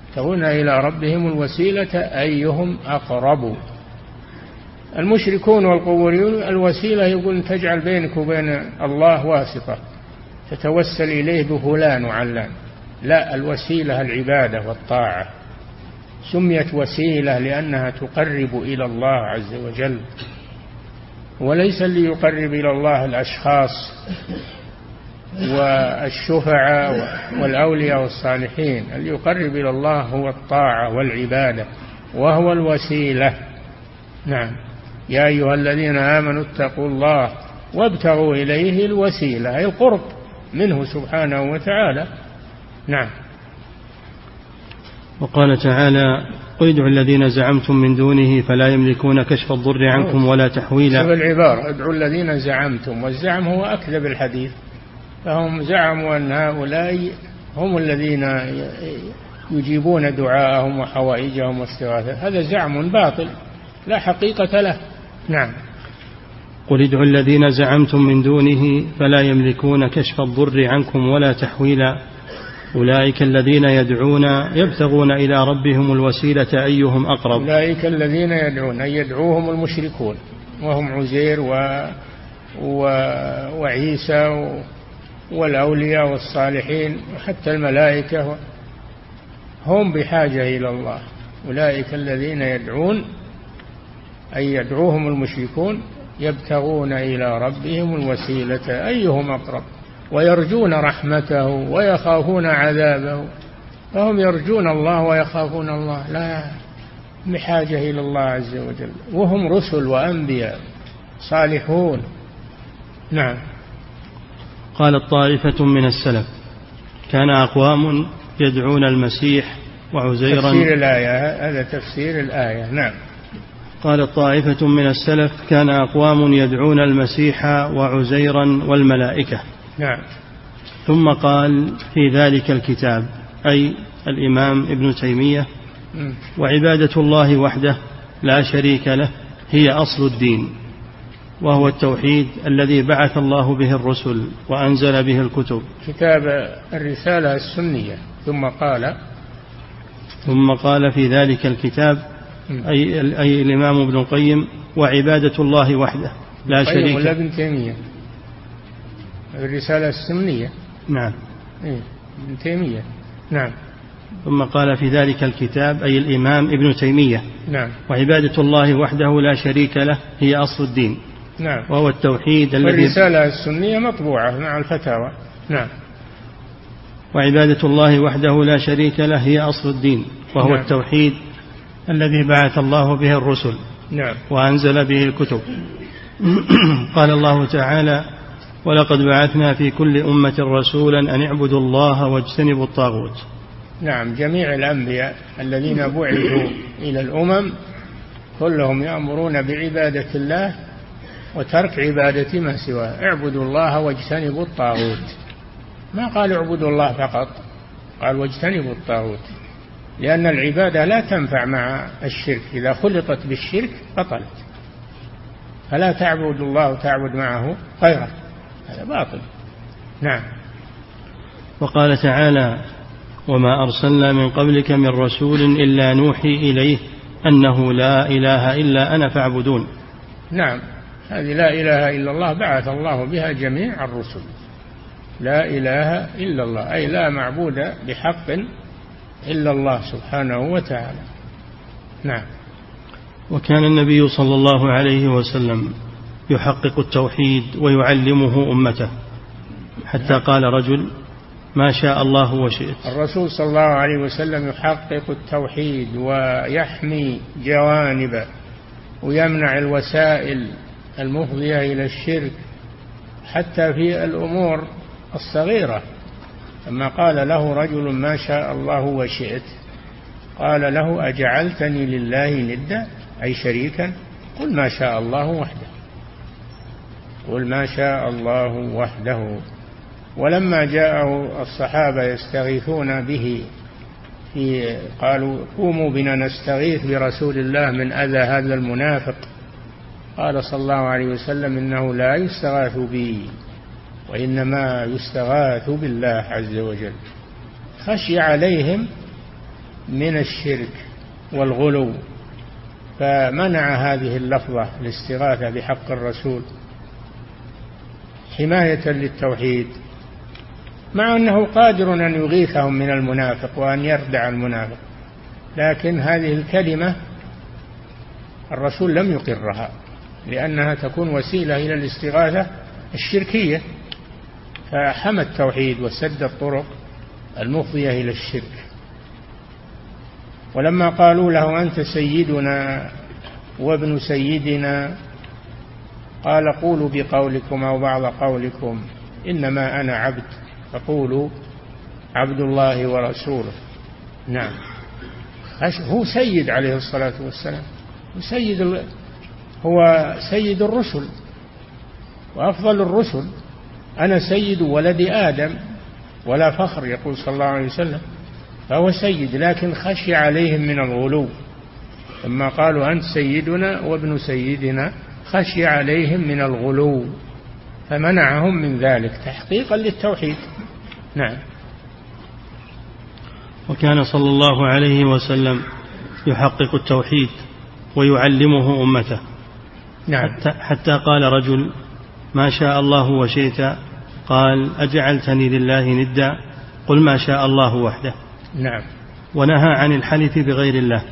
يبتغون إلى ربهم الوسيلة أيهم أقرب. المشركون والقبوريون الوسيلة يقول تجعل بينك وبين الله واسطة تتوسل إليه بفلان وعلان لا الوسيلة العبادة والطاعة. سميت وسيلة لأنها تقرب إلى الله عز وجل وليس اللي يقرب إلى الله الأشخاص والشفعاء والأولياء والصالحين اللي يقرب إلى الله هو الطاعة والعبادة وهو الوسيلة. نعم. يا أيها الذين آمنوا اتقوا الله وابتغوا إليه الوسيلة أي القرب منه سبحانه وتعالى. نعم. وقال تعالى قل ادعوا الذين زعمتم من دونه فلا يملكون كشف الضر عنكم ولا تحويلا. شوف العبارة ادعوا الذين زعمتم والزعم هو أكذب الحديث. فهم زعموا أن هؤلاء هم الذين يجيبون دعاءهم وحوائجهم واستغاثة. هذا زعم باطل لا حقيقة له. نعم. قل ادعوا الذين زعمتم من دونه فلا يملكون كشف الضر عنكم ولا تحويلا. أولئك الذين يدعون يبتغون إلى ربهم الوسيلة أيهم أقرب. أولئك الذين يدعون أي يدعوهم المشركون وهم عزير و... و... وعيسى والأولياء والصالحين وحتى الملائكة. هم بحاجة إلى الله. أولئك الذين يدعون أي يدعوهم المشركون يبتغون إلى ربهم الوسيلة أيهم أقرب؟ ويرجون رحمته ويخافون عذابه. فهم يرجون الله ويخافون الله. لا بحاجة إلى الله عز وجل. وهم رسل وأنبياء صالحون. نعم. قالت طائفة من السلف كان أقوام يدعون المسيح وعزيرا تفسير الآية هذا تفسير الآية. نعم. قالت طائفة من السلف كان أقوام يدعون المسيح وعزيرا والملائكة. نعم. ثم قال في ذلك الكتاب أي الإمام ابن تيمية وعبادة الله وحده لا شريك له هي أصل الدين وهو التوحيد الذي بعث الله به الرسل وأنزل به الكتب. كتاب الرسالة السنية. ثم قال ثم قال في ذلك الكتاب أي, أي الإمام ابن القيم وعبادة الله وحده. لا شريك له. ابن تيمية. الرسالة السنية. نعم. إيه ابن تيمية. نعم. ثم قال في ذلك الكتاب أي الإمام ابن تيمية. نعم. وعبادة الله وحده لا شريك له هي أصل الدين. نعم. وهو التوحيد الذي والرسالة السنية مطبوعة مع الفتاوى. نعم. وعبادة الله وحده لا شريك له هي أصل الدين. وهو نعم. التوحيد الذي بعث الله به الرسل نعم. وأنزل به الكتب. قال الله تعالى ولقد بعثنا في كل أمة رسولا أن اعبدوا الله واجتنبوا الطاغوت. نعم جميع الأنبياء الذين بعثوا إلى الأمم كلهم يأمرون بعبادة الله وترك عبادة ما سواه. اعبدوا الله واجتنبوا الطاغوت. ما قال اعبدوا الله فقط قال واجتنبوا الطاغوت. لأن العبادة لا تنفع مع الشرك. إذا خلطت بالشرك بطلت. فلا تعبد الله وتعبد معه غيره. هذا باطل. نعم. وقال تعالى وما أرسلنا من قبلك من رسول إلا نوحي إليه أنه لا إله إلا أنا فاعبدون. نعم. هذه لا إله إلا الله بعث الله بها جميع الرسل. لا إله إلا الله. أي لا معبود بحق إلا الله سبحانه وتعالى. نعم. وكان النبي صلى الله عليه وسلم يحقق التوحيد ويعلمه أمته حتى قال رجل ما شاء الله وشئت. الرسول صلى الله عليه وسلم يحقق التوحيد ويحمي جوانبه ويمنع الوسائل المفضية إلى الشرك حتى في الأمور الصغيرة. لما قال له رجل ما شاء الله وشئت قال له أجعلتني لله ندا أي شريكا؟ قل ما شاء الله وحده. قل ما شاء الله وحده. ولما جاءه الصحابة يستغيثون به في قالوا قوموا بنا نستغيث برسول الله من أذى هذا المنافق. قال صلى الله عليه وسلم إنه لا يستغاث بي. وإنما يستغاث بالله عز وجل. خشي عليهم من الشرك والغلو فمنع هذه اللفظة الاستغاثة بحق الرسول حماية للتوحيد مع أنه قادر أن يغيثهم من المنافق وأن يردع المنافق لكن هذه الكلمة الرسول لم يقرها لأنها تكون وسيلة إلى الاستغاثة الشركية. فحمى التوحيد وسد الطرق المفضية إلى الشرك. ولما قالوا له أنت سيدنا وابن سيدنا قال قولوا بقولكم أو بعض قولكم إنما أنا عبد فقولوا عبد الله ورسوله. نعم. هو سيد عليه الصلاة والسلام. سيد هو سيد الرسل وأفضل الرسل. أنا سيد ولد آدم ولا فخر يقول صلى الله عليه وسلم فهو سيد لكن خشي عليهم من الغلو. لما قالوا أنت سيدنا وابن سيدنا خشي عليهم من الغلو فمنعهم من ذلك تحقيقا للتوحيد. نعم. وكان صلى الله عليه وسلم يحقق التوحيد ويعلمه أمته. نعم. حتى, حتى قال رجل ما شاء الله وشئت. قال أجعلتني لله ندا. قل ما شاء الله وحده. نعم. ونهى عن الحلف بغير الله.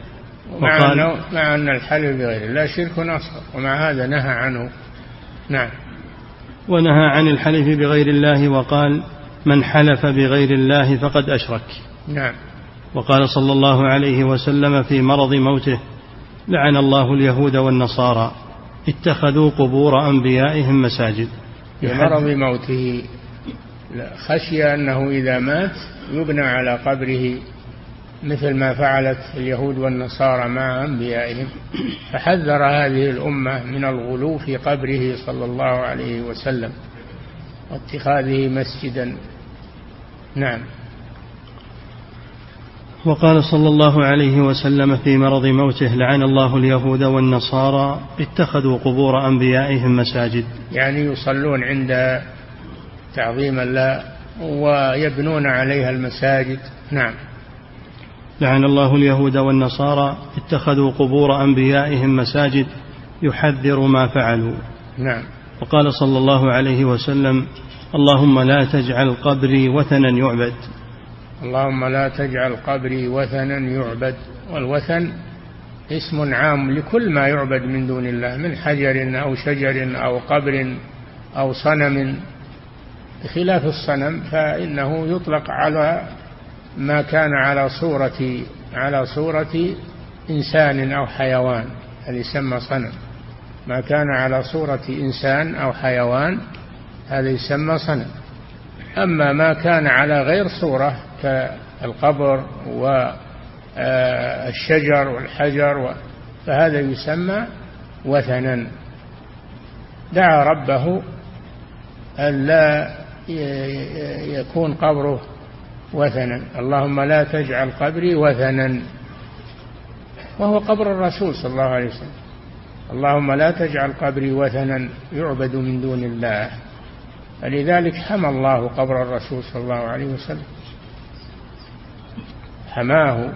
مع وقال مع أن الحلف بغير الله شرك أصغر. ومع هذا نهى عنه. نعم. ونهى عن الحلف بغير الله وقال من حلف بغير الله فقد أشرك. نعم. وقال صلى الله عليه وسلم في مرض موته لعن الله اليهود والنصارى. اتخذوا قبور أنبيائهم مساجد. في مرض موته خشي أنه إذا مات يبنى على قبره مثل ما فعلت اليهود والنصارى مع أنبيائهم. فحذر هذه الأمة من الغلو في قبره صلى الله عليه وسلم. واتخاذه مسجدا. نعم. وقال صلى الله عليه وسلم في مرض موته لعن الله اليهود والنصارى اتخذوا قبور أنبيائهم مساجد. يعني يصلون عند تعظيم الله ويبنون عليها المساجد. نعم. لعن الله اليهود والنصارى اتخذوا قبور أنبيائهم مساجد يحذر ما فعلوا. نعم. وقال صلى الله عليه وسلم اللهم لا تجعل قبري وثنا يعبد. اللهم لا تجعل قبري وثنا يعبد والوثن اسم عام لكل ما يعبد من دون الله من حجر أو شجر أو قبر أو صنم. بخلاف الصنم فإنه يطلق على ما كان على صورة على صورة إنسان أو حيوان هذا يسمى صنم. ما كان على صورة إنسان أو حيوان هذا يسمى صنم. أما ما كان على غير صورة كالقبر والشجر والحجر فهذا يسمى وثنا. دعا ربه ألا يكون قبره وثنا. اللهم لا تجعل قبري وثنا. وهو قبر الرسول صلى الله عليه وسلم. اللهم لا تجعل قبري وثنا يعبد من دون الله. فلذلك حمى الله قبر الرسول صلى الله عليه وسلم. حماه.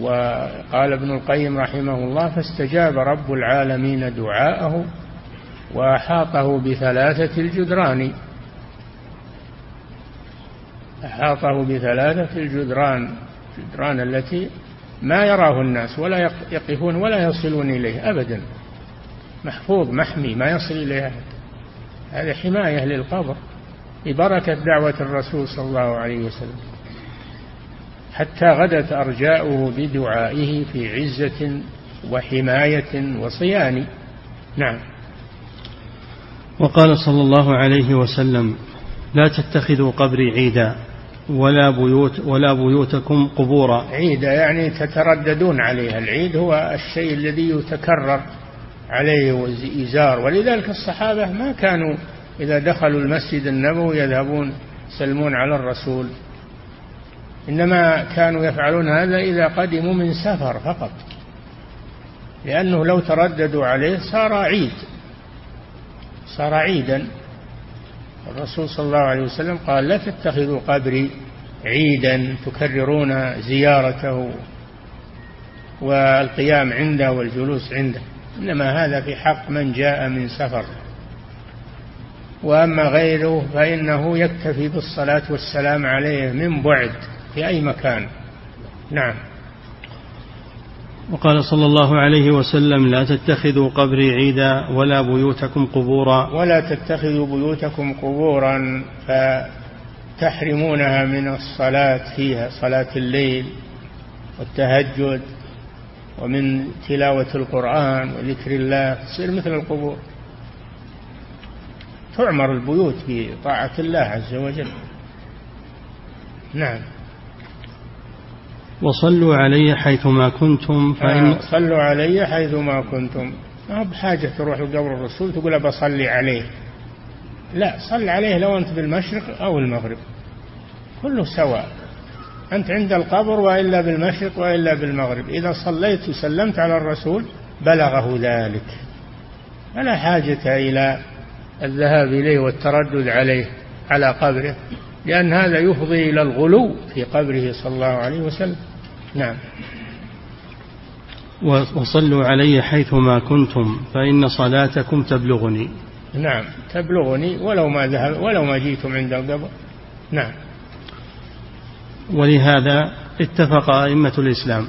وقال ابن القيم رحمه الله فاستجاب رب العالمين دعاءه وأحاطه بثلاثة الجدران. أحاطه بثلاثة الجدران الجدران التي ما يراه الناس ولا يقفون ولا يصلون إليه أبدا. محفوظ محمي ما يصل إليه أحد. هذا حماية للقبر ببركة دعوة الرسول صلى الله عليه وسلم. حتى غدت أرجاؤه بدعائه في عزة وحماية وصيان. نعم. وقال صلى الله عليه وسلم لا تتخذوا قبري عيدا ولا بيوت ولا بيوتكم قبورا. عيد يعني تترددون عليها. العيد هو الشيء الذي يتكرر عليه ويزار. ولذلك الصحابة ما كانوا إذا دخلوا المسجد النبوي يذهبون يسلمون على الرسول. إنما كانوا يفعلون هذا إذا قدموا من سفر فقط. لأنه لو ترددوا عليه صار عيد. صار عيدا. الرسول صلى الله عليه وسلم قال لا تتخذوا قبري عيدا تكررون زيارته والقيام عنده والجلوس عنده. إنما هذا في حق من جاء من سفر. وأما غيره فإنه يكتفي بالصلاة والسلام عليه من بعد. في أي مكان. نعم. وقال صلى الله عليه وسلم لا تتخذوا قبري عيدا ولا بيوتكم قبورا. ولا تتخذوا بيوتكم قبورا فتحرمونها من الصلاة فيها صلاة الليل والتهجد ومن تلاوة القرآن وذكر الله تصير مثل القبور. تعمر البيوت بطاعة الله عز وجل. نعم. وصلوا علي حيثما كنتم فإن آه صلوا علي حيثما كنتم. ما بحاجة تروح لقبر الرسول تقول بصلي عليه. لا صل عليه لو أنت بالمشرق أو المغرب. كله سواء. أنت عند القبر وإلا بالمشرق وإلا بالمغرب. إذا صليت وسلمت على الرسول بلغه ذلك. فلا حاجة إلى الذهاب إليه والتردد عليه على قبره لأن هذا يفضي إلى الغلو في قبره صلى الله عليه وسلم. نعم. وصلوا علي حيثما كنتم فإن صلاتكم تبلغني. نعم. تبلغني ولو ما ذهب ولو ما جئتم عند القبر. نعم. ولهذا اتفق أئمة الإسلام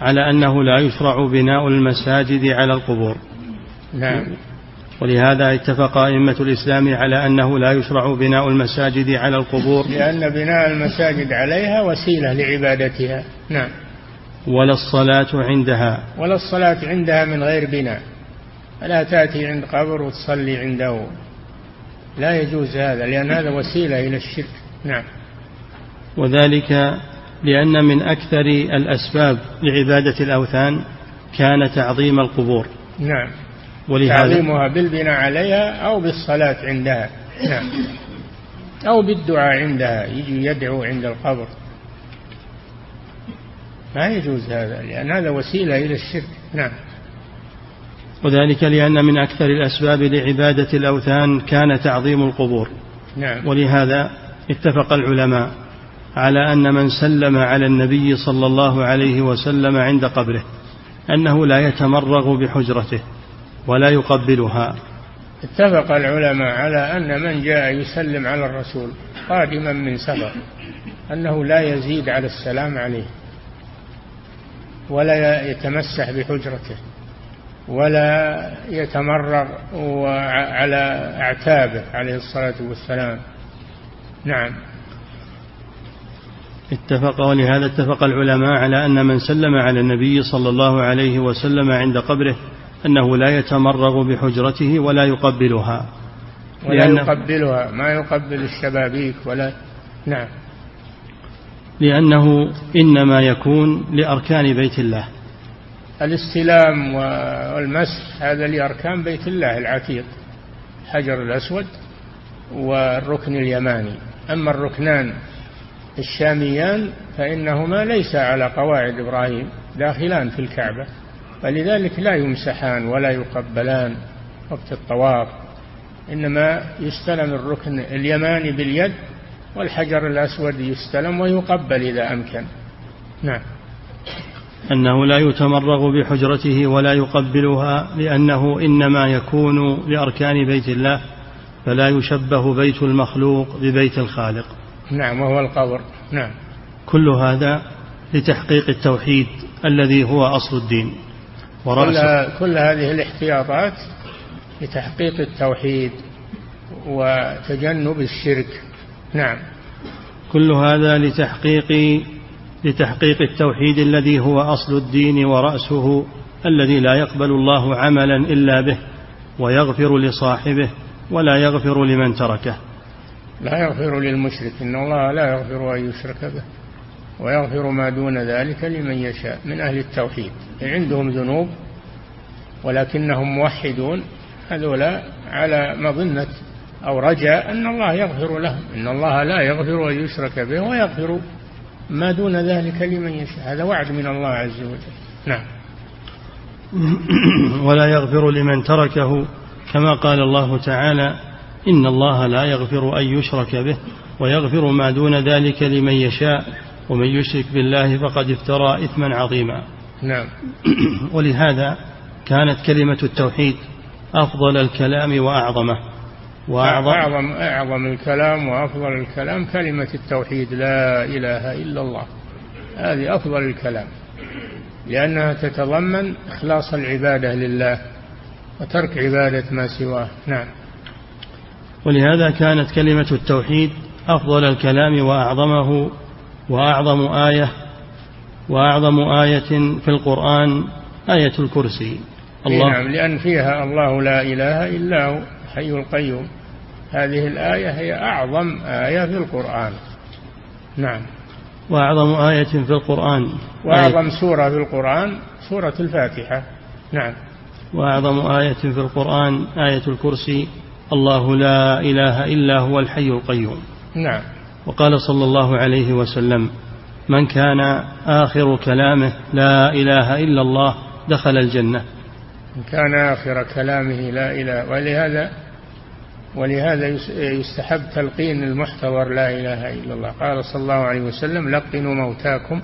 على أنه لا يشرع بناء المساجد على القبور. نعم. ولهذا اتفق أئمة الإسلام على أنه لا يشرع بناء المساجد على القبور. لأن بناء المساجد عليها وسيلة لعبادتها. نعم. ولا الصلاة عندها. ولا الصلاة عندها من غير بناء. فلا تأتي عند قبر وتصلي عنده. لا يجوز هذا لأن هذا وسيلة إلى الشرك. نعم. وذلك لأن من أكثر الأسباب لعبادة الأوثان كان تعظيم القبور. نعم. تعظيمها بالبناء عليها أو بالصلاة عندها. نعم. أو بالدعاء عندها. يجي يدعو عند القبر. ما يجوز هذا لأن هذا وسيلة إلى الشرك. نعم. وذلك لأن من أكثر الأسباب لعبادة الأوثان كان تعظيم القبور. نعم. ولهذا اتفق العلماء على أن من سلم على النبي صلى الله عليه وسلم عند قبره أنه لا يتمرغ بحجرته. ولا يقبلها. اتفق العلماء على أن من جاء يسلم على الرسول قادما من سفر أنه لا يزيد على السلام عليه ولا يتمسح بحجرته ولا يتمرغ على أعتابه عليه الصلاة والسلام. نعم. اتفق ولهذا اتفق العلماء على أن من سلم على النبي صلى الله عليه وسلم عند قبره أنه لا يتمرغ بحجرته ولا يقبلها. ولا يقبلها ما يقبل الشبابيك ولا نعم. لأنه إنما يكون لأركان بيت الله. الاستلام والمسح هذا لأركان بيت الله العتيق الحجر الأسود والركن اليماني. أما الركنان الشاميان فإنهما ليس على قواعد إبراهيم داخلان في الكعبة. فلذلك لا يمسحان ولا يقبلان وقت الطواف إنما يستلم الركن اليماني باليد والحجر الأسود يستلم ويقبل إذا أمكن. نعم. أنه لا يتمرغ بحجرته ولا يقبلها لأنه إنما يكون لأركان بيت الله فلا يشبه بيت المخلوق ببيت الخالق. نعم وهو القبر. نعم. كل هذا لتحقيق التوحيد الذي هو أصل الدين. كل, كل هذه الاحتياطات لتحقيق التوحيد وتجنب الشرك. نعم. كل هذا لتحقيق لتحقيق التوحيد الذي هو أصل الدين ورأسه الذي لا يقبل الله عملا إلا به ويغفر لصاحبه ولا يغفر لمن تركه. لا يغفر للمشرك. إن الله لا يغفر أن يشرك به. ويغفر ما دون ذلك لمن يشاء من أهل التوحيد. عندهم ذنوب ولكنهم موحدون هذولا على مظنة أو رجاء أن الله يغفر لهم إن الله لا يغفر أن يشرك به ويغفر ما دون ذلك لمن يشاء. هذا وعد من الله عز وجل. نعم. ولا يغفر لمن تركه كما قال الله تعالى إن الله لا يغفر أن يشرك به ويغفر ما دون ذلك لمن يشاء. ومن يشرك بالله فقد افترى إثما عظيما. نعم. ولهذا كانت كلمة التوحيد أفضل الكلام وأعظمه. وأعظم أعظم, أعظم الكلام وأفضل الكلام كلمة التوحيد لا إله إلا الله. هذه أفضل الكلام لأنها تتضمن إخلاص العبادة لله وترك عبادة ما سواه. نعم. ولهذا كانت كلمة التوحيد أفضل الكلام وأعظمه وأعظم آية وأعظم آية في القرآن آية الكرسي. الله نعم لأن فيها الله لا إله إلا هو حي القيوم. هذه الآية هي أعظم آية في القرآن. نعم. وأعظم آية في القرآن وأعظم آية سورة في القرآن سورة الفاتحة. نعم. وأعظم آية في القرآن آية الكرسي الله لا إله إلا هو الحي القيوم. نعم. وقال صلى الله عليه وسلم من كان آخر كلامه لا إله إلا الله دخل الجنة. من كان آخر كلامه لا إله ولهذا ولهذا يستحب تلقين المحتضر لا إله إلا الله. قال صلى الله عليه وسلم لقنوا موتاكم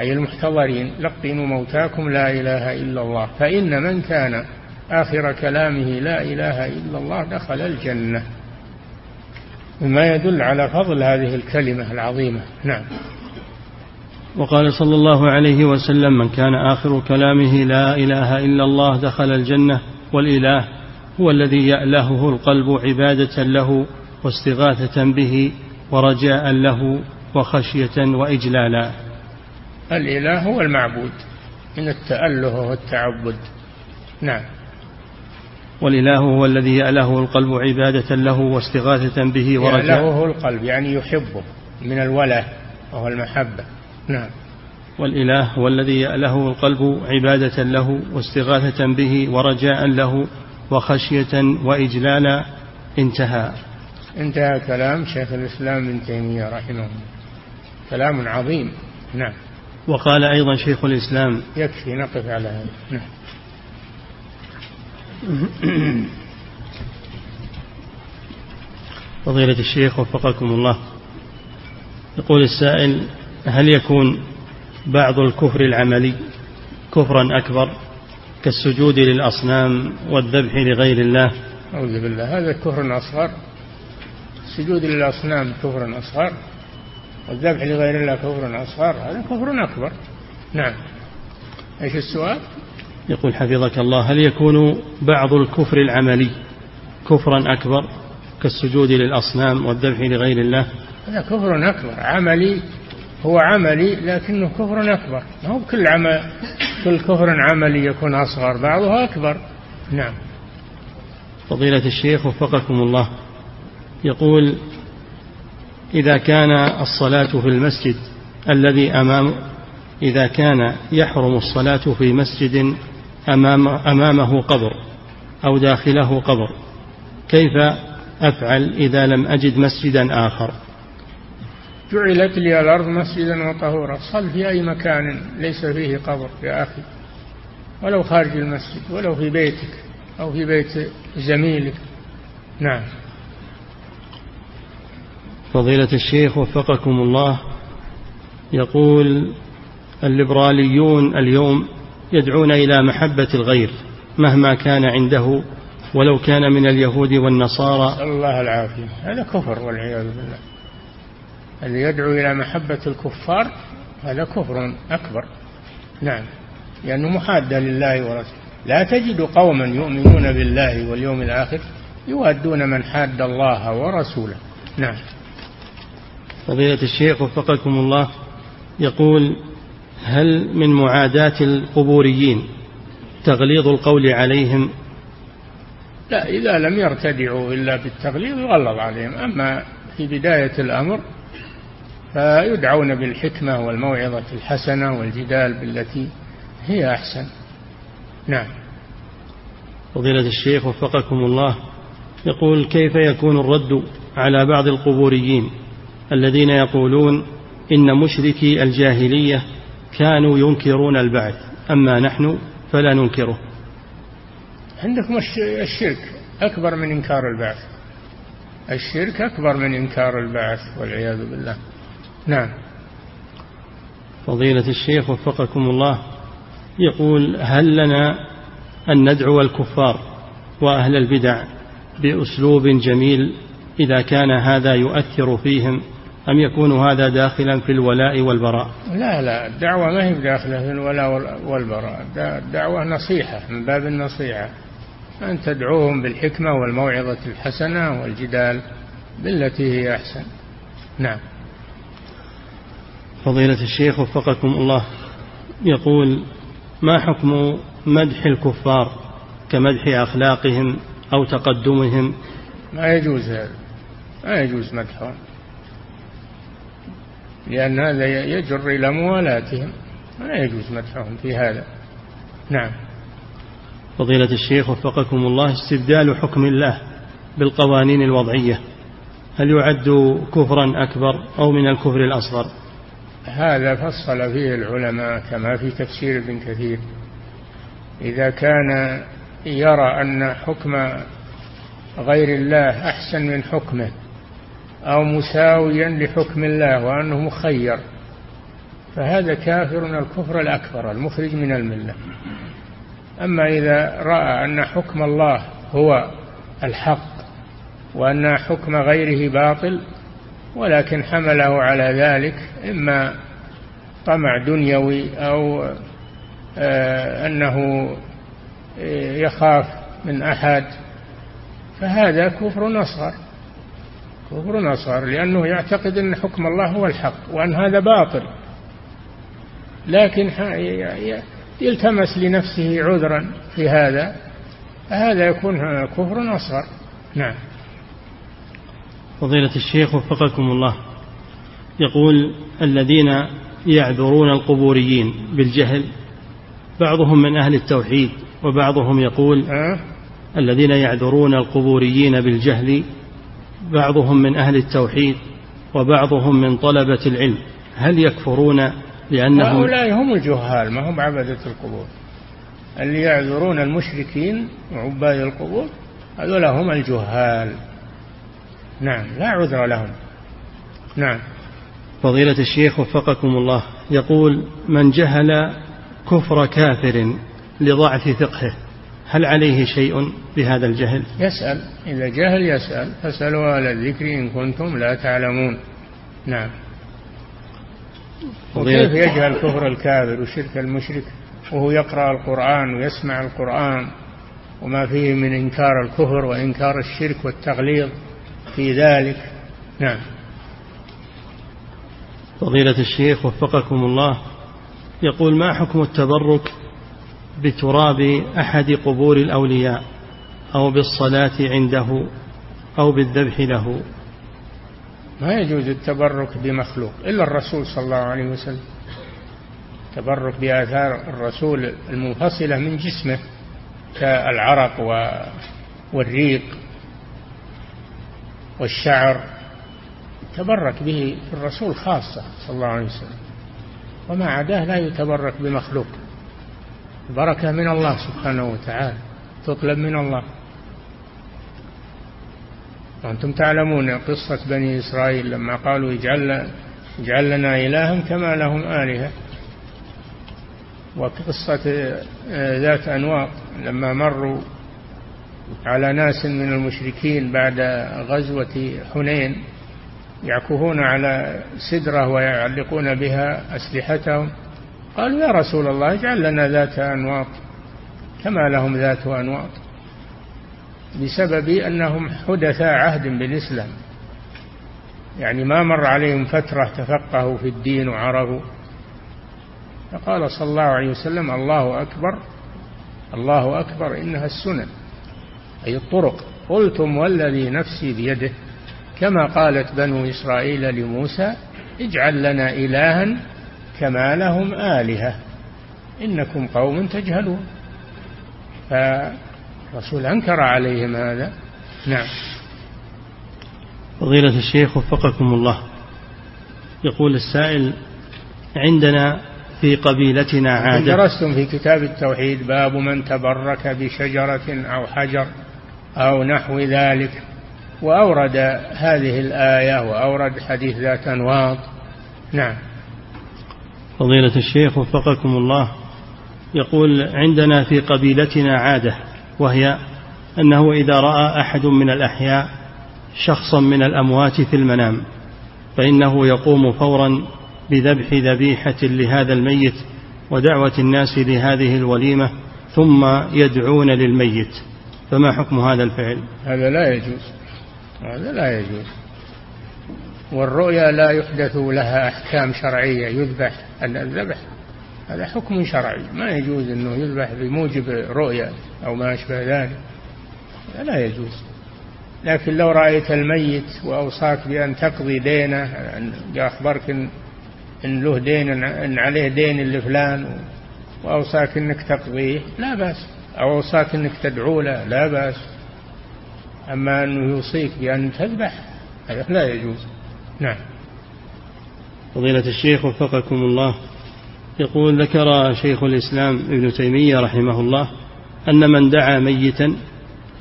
أي المحتضرين لقنوا موتاكم لا إله إلا الله. فإن من كان آخر كلامه لا إله إلا الله دخل الجنة. مما يدل على فضل هذه الكلمة العظيمة. نعم. وقال صلى الله عليه وسلم من كان آخر كلامه لا إله إلا الله دخل الجنة والإله هو الذي يألهه القلب عبادة له واستغاثة به ورجاء له وخشية وإجلالا. الإله هو المعبود من التأله والتعبد. نعم. والإله هو الذي يأله القلب عبادة له واستغاثة به ورجاء يألهه القلب يعني يحبه من الوله وهو المحبة. نعم. والإله هو الذي يأله القلب عبادة له واستغاثة به ورجاء له وخشية وإجلالا انتهى. انتهى كلام شيخ الإسلام ابن تيمية رحمه الله. كلام عظيم. نعم. وقال أيضا شيخ الإسلام يكفي نقف على هذا. نعم. فضيلة الشيخ وفقكم الله. يقول السائل هل يكون بعض الكفر العملي كفرا أكبر كالسجود للأصنام والذبح لغير الله؟ أعوذ بالله هذا كفر أصغر. السجود للأصنام كفر أصغر والذبح لغير الله كفر أصغر هذا كفر أكبر. نعم. إيش السؤال؟ يقول حفظك الله هل يكون بعض الكفر العملي كفرا أكبر كالسجود للأصنام والذبح لغير الله؟ هذا كفر أكبر عملي هو عملي لكنه كفر أكبر. ما هو كل عمل كل كفر عملي يكون أصغر بعضها أكبر. نعم. فضيلة الشيخ وفقكم الله يقول إذا كان الصلاة في المسجد الذي أمام إذا كان يحرم الصلاة في مسجد أمام أمامه قبر أو داخله قبر. كيف أفعل إذا لم أجد مسجدا آخر؟ جعلت لي الأرض مسجدا وطهورا. صل في أي مكان ليس فيه قبر يا أخي. ولو خارج المسجد ولو في بيتك أو في بيت زميلك. نعم. فضيلة الشيخ وفقكم الله يقول الليبراليون اليوم يدعون إلى محبة الغير مهما كان عنده ولو كان من اليهود والنصارى. نسأل الله العافية. هذا كفر والعياذ بالله. الذي يدعو إلى محبة الكفار هذا كفر أكبر. نعم. لأنه محادة لله ورسوله. لا تجد قوما يؤمنون بالله واليوم الآخر يوادون من حاد الله ورسوله. نعم. فضيلة الشيخ وفقكم الله يقول هل من معاداة القبوريين تغليظ القول عليهم؟ لا إذا لم يرتدعوا إلا بالتغليظ يغلظ عليهم. أما في بداية الأمر فيدعون بالحكمة والموعظة الحسنة والجدال بالتي هي أحسن. نعم. فضيلة الشيخ وفقكم الله يقول كيف يكون الرد على بعض القبوريين الذين يقولون إن مشركي الجاهلية كانوا ينكرون البعث أما نحن فلا ننكره. عندكم الشرك أكبر من إنكار البعث. الشرك أكبر من إنكار البعث والعياذ بالله. نعم. فضيلة الشيخ وفقكم الله يقول هل لنا أن ندعو الكفار وأهل البدع بأسلوب جميل إذا كان هذا يؤثر فيهم؟ أم يكون هذا داخلا في الولاء والبراء؟ لا لا الدعوة ما هي داخلة في الولاء والبراء. الدعوة نصيحة من باب النصيحة. أن تدعوهم بالحكمة والموعظة الحسنة والجدال بالتي هي أحسن. نعم. فضيلة الشيخ وفقكم الله يقول ما حكم مدح الكفار كمدح أخلاقهم أو تقدمهم؟ ما يجوز هذا. ما يجوز مدحهم. لأن هذا يجر إلى موالاتهم. ما يجوز مدحهم في هذا. نعم. فضيلة الشيخ وفقكم الله استبدال حكم الله بالقوانين الوضعية هل يعد كفرا أكبر أو من الكفر الأصغر؟ هذا فصل فيه العلماء كما في تفسير ابن كثير. إذا كان يرى أن حكم غير الله أحسن من حكمه أو مساويا لحكم الله وأنه مخير فهذا كافر الكفر الأكبر المخرج من الملة. أما إذا رأى أن حكم الله هو الحق وأن حكم غيره باطل ولكن حمله على ذلك إما طمع دنيوي أو آه، أنه آه، يخاف من أحد فهذا كفر أصغر. كفر أصغر لأنه يعتقد أن حكم الله هو الحق وأن هذا باطل. لكن يلتمس لنفسه عذرا في هذا فهذا يكون كفر أصغر. نعم. فضيلة الشيخ وفقكم الله. يقول الذين يعذرون القبوريين بالجهل بعضهم من أهل التوحيد وبعضهم يقول أه؟ الذين يعذرون القبوريين بالجهل بعضهم من أهل التوحيد وبعضهم من طلبة العلم. هل يكفرون لأنهم هؤلاء هم الجهال ما هم عبدة القبور. اللي يعذرون المشركين وعباد القبور هذول هم الجهال. نعم لا عذر لهم. نعم. فضيلة الشيخ وفقكم الله يقول من جهل كفر كافر لضعف فقهه هل عليه شيء بهذا الجهل؟ يسأل. إذا جهل يسأل. فاسألوا أهل الذكر إن كنتم لا تعلمون. نعم. وكيف يجهل كفر الكافر وشرك المشرك؟ وهو يقرأ القرآن ويسمع القرآن. وما فيه من إنكار الكفر وإنكار الشرك والتغليظ في ذلك. نعم. فضيلة الشيخ وفقكم الله يقول ما حكم التبرك بتراب أحد قبور الأولياء أو بالصلاة عنده أو بالذبح له. ما يجوز التبرك بمخلوق إلا الرسول صلى الله عليه وسلم. التبرك بآثار الرسول المنفصلة من جسمه كالعرق والريق والشعر. تبرك به الرسول خاصة صلى الله عليه وسلم. وما عداه لا يتبرك بمخلوق. بركة من الله سبحانه وتعالى تطلب من الله. وأنتم تعلمون قصة بني إسرائيل لما قالوا اجعل, اجعل لنا إلها كما لهم آلهة. وقصة ذات أنواط لما مروا على ناس من المشركين بعد غزوة حنين يعكفون على سدرة ويعلقون بها أسلحتهم. قالوا يا رسول الله اجعل لنا ذات أنواط كما لهم ذات أنواط بسبب أنهم حدثا عهد بالإسلام. يعني ما مر عليهم فترة تفقهوا في الدين وعرفوا فقال صلى الله عليه وسلم الله أكبر الله أكبر إنها السنن أي الطرق. قلتم والذي نفسي بيده كما قالت بنو إسرائيل لموسى اجعل لنا إلها كما لهم آلهة. إنكم قوم تجهلون. فالرسول أنكر عليهم هذا. نعم. فضيلة الشيخ وفقكم الله. يقول السائل عندنا في قبيلتنا عادة درستم في كتاب التوحيد باب من تبرك بشجرة أو حجر أو نحو ذلك وأورد هذه الآية وأورد حديث ذات أنواط. نعم. فضيلة الشيخ وفقكم الله يقول عندنا في قبيلتنا عادة وهي أنه إذا رأى أحد من الأحياء شخصا من الأموات في المنام فإنه يقوم فورا بذبح ذبيحة لهذا الميت ودعوة الناس لهذه الوليمة ثم يدعون للميت. فما حكم هذا الفعل؟ هذا لا يجوز هذا لا يجوز. والرؤيا لا يحدث لها أحكام شرعية يذبح. الذبح هذا حكم شرعي. ما يجوز أنه يذبح بموجب رؤيا أو ما أشبه ذلك. لا يجوز. لكن لو رأيت الميت وأوصاك بأن تقضي دينه أخبرك إن, إن له دين إن عليه دين لفلان وأوصاك أنك تقضيه لا بأس. أو أوصاك أنك تدعو له لا بأس. أما أنه يوصيك بأن تذبح هذا لا يجوز. نعم. فضيلة الشيخ وفقكم الله. يقول ذكر شيخ الإسلام ابن تيمية رحمه الله أن من دعا ميتا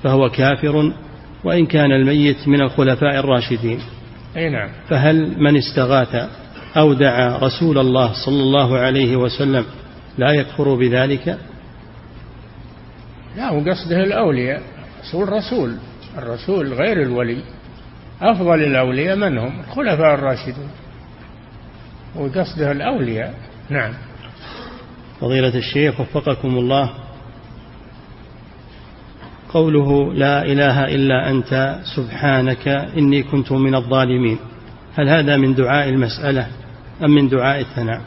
فهو كافر وإن كان الميت من الخلفاء الراشدين. أي نعم. فهل من استغاث أو دعا رسول الله صلى الله عليه وسلم لا يكفر بذلك؟ لا هو قصده الأولياء رسول رسول الرسول غير الولي. أفضل الأولياء من هم؟ الخلفاء الراشدون. وقصده الأولياء. نعم. فضيلة الشيخ وفقكم الله. قوله لا إله إلا أنت سبحانك إني كنت من الظالمين. هل هذا من دعاء المسألة أم من دعاء الثناء؟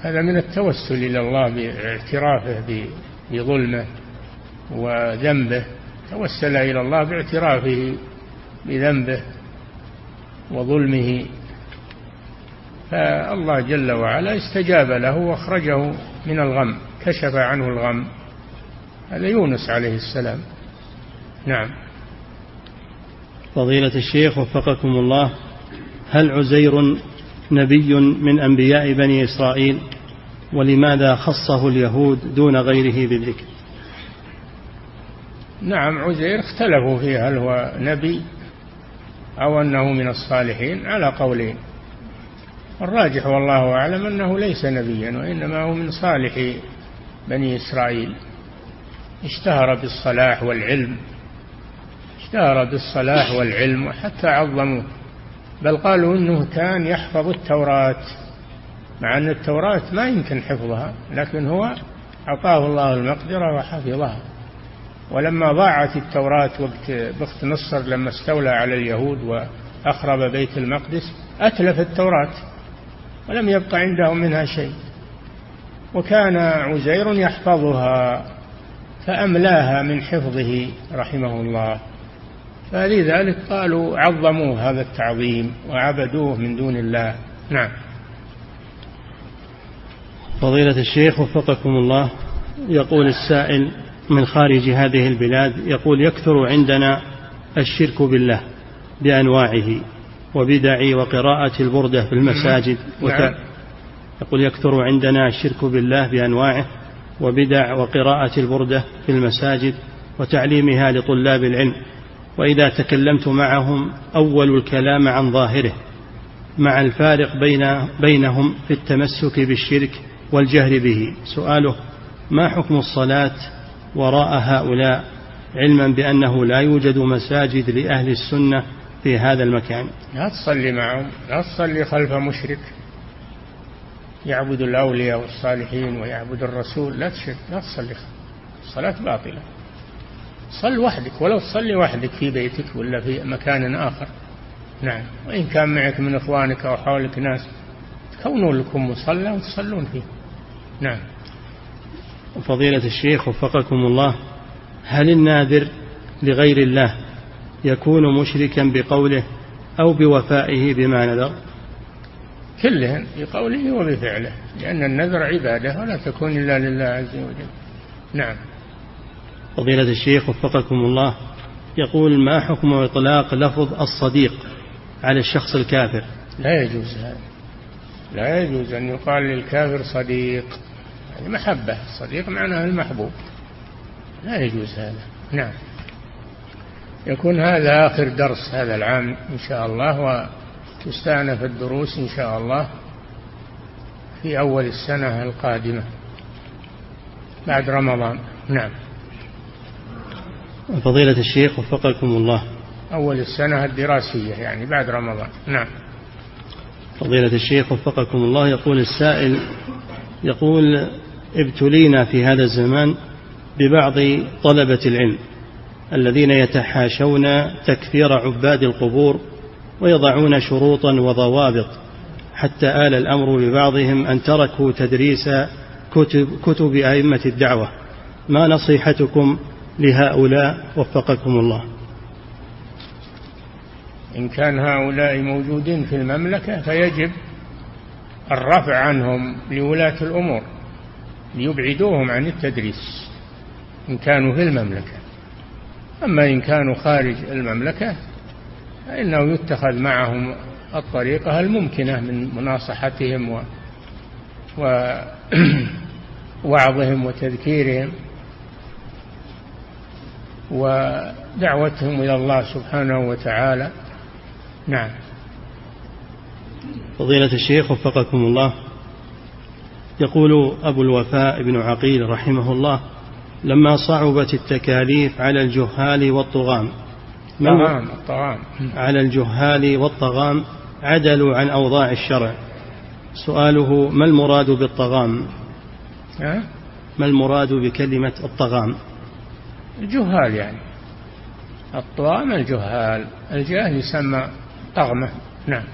هذا من التوسل إلى الله باعترافه بظلمه وذنبه. توسل إلى الله باعترافه بذنبه وظلمه. فالله جل وعلا استجاب له واخرجه من الغم كشف عنه الغم. هذا يونس عليه السلام. نعم. فضيلة الشيخ وفقكم الله هل عزير نبي من أنبياء بني إسرائيل؟ ولماذا خصه اليهود دون غيره بالذكر نعم عزير اختلفوا فيه هل هو نبي أو أنه من الصالحين على قولين. الراجح والله أعلم أنه ليس نبيا وإنما هو من صالح بني إسرائيل. اشتهر بالصلاح والعلم اشتهر بالصلاح والعلم وحتى عظموه. بل قالوا إنه كان يحفظ التوراة مع أن التوراة ما يمكن حفظها لكن هو أعطاه الله المقدرة وحفظها. ولما ضاعت التوراة وقت بخت نصر لما استولى على اليهود وأخرب بيت المقدس أتلف التوراة ولم يبق عندهم منها شيء. وكان عزير يحفظها فأملاها من حفظه رحمه الله. فلذلك قالوا عظموا هذا التعظيم وعبدوه من دون الله. نعم. فضيلة الشيخ وفقكم الله يقول السائل من خارج هذه البلاد يقول يكثر عندنا الشرك بالله بأنواعه وبدع وقراءة البردة في المساجد نعم. يقول يكثر عندنا الشرك بالله بأنواعه وبدع وقراءة البردة في المساجد وتعليمها لطلاب العلم. وإذا تكلمت معهم أول الكلام عن ظاهره مع الفارق بين بينهم في التمسك بالشرك والجهر به. سؤاله ما حكم الصلاة وراء هؤلاء علما بأنه لا يوجد مساجد لأهل السنة في هذا المكان. لا تصلي معهم لا تصلي خلف مشرك. يعبد الأولياء والصالحين ويعبد الرسول. لا تشرك لا تصلي الصلاة باطلة. صل وحدك ولو تصلي وحدك في بيتك ولا في مكان آخر. نعم. وإن كان معك من إخوانك أو حولك ناس كونوا لكم مصلى وتصلون فيه. نعم. فضيلة الشيخ وفقكم الله هل الناذر لغير الله يكون مشركا بقوله أو بوفائه بما نذر؟ كلهم بقوله وبفعله لأن النذر عبادة ولا تكون إلا لله عز وجل. نعم. فضيلة الشيخ وفقكم الله يقول ما حكم إطلاق لفظ الصديق على الشخص الكافر؟ لا يجوز هذا. لا يجوز أن يقال للكافر صديق. هذه محبة. الصديق معناه المحبوب. لا يجوز هذا. نعم. يكون هذا آخر درس هذا العام إن شاء الله وتستأنف الدروس إن شاء الله في أول السنة القادمة بعد رمضان. نعم. فضيلة الشيخ وفقكم الله. أول السنة الدراسية يعني بعد رمضان. نعم. فضيلة الشيخ وفقكم الله يقول السائل يقول ابتلينا في هذا الزمان ببعض طلبة العلم الذين يتحاشون تكفير عباد القبور ويضعون شروطا وضوابط حتى آل الأمر ببعضهم أن تركوا تدريس كتب, كتب أئمة الدعوة. ما نصيحتكم لهؤلاء؟ وفقكم الله. إن كان هؤلاء موجودين في المملكة فيجب الرفع عنهم لولاة الأمور. ليبعدوهم عن التدريس إن كانوا في المملكة. أما إن كانوا خارج المملكة فإنه يتخذ معهم الطريقة الممكنة من مناصحتهم و ووعظهم وتذكيرهم ودعوتهم إلى الله سبحانه وتعالى. نعم. فضيلة الشيخ وفقكم الله. يقول أبو الوفاء بن عقيل رحمه الله لما صعبت التكاليف على الجهال والطغام. الطغام الطغام. على الجهال والطغام عدلوا عن أوضاع الشرع. سؤاله ما المراد بالطغام؟ ما المراد بكلمة الطغام؟ الجهال يعني. الطغام الجهال. الجاهل يسمى طغمة. نعم.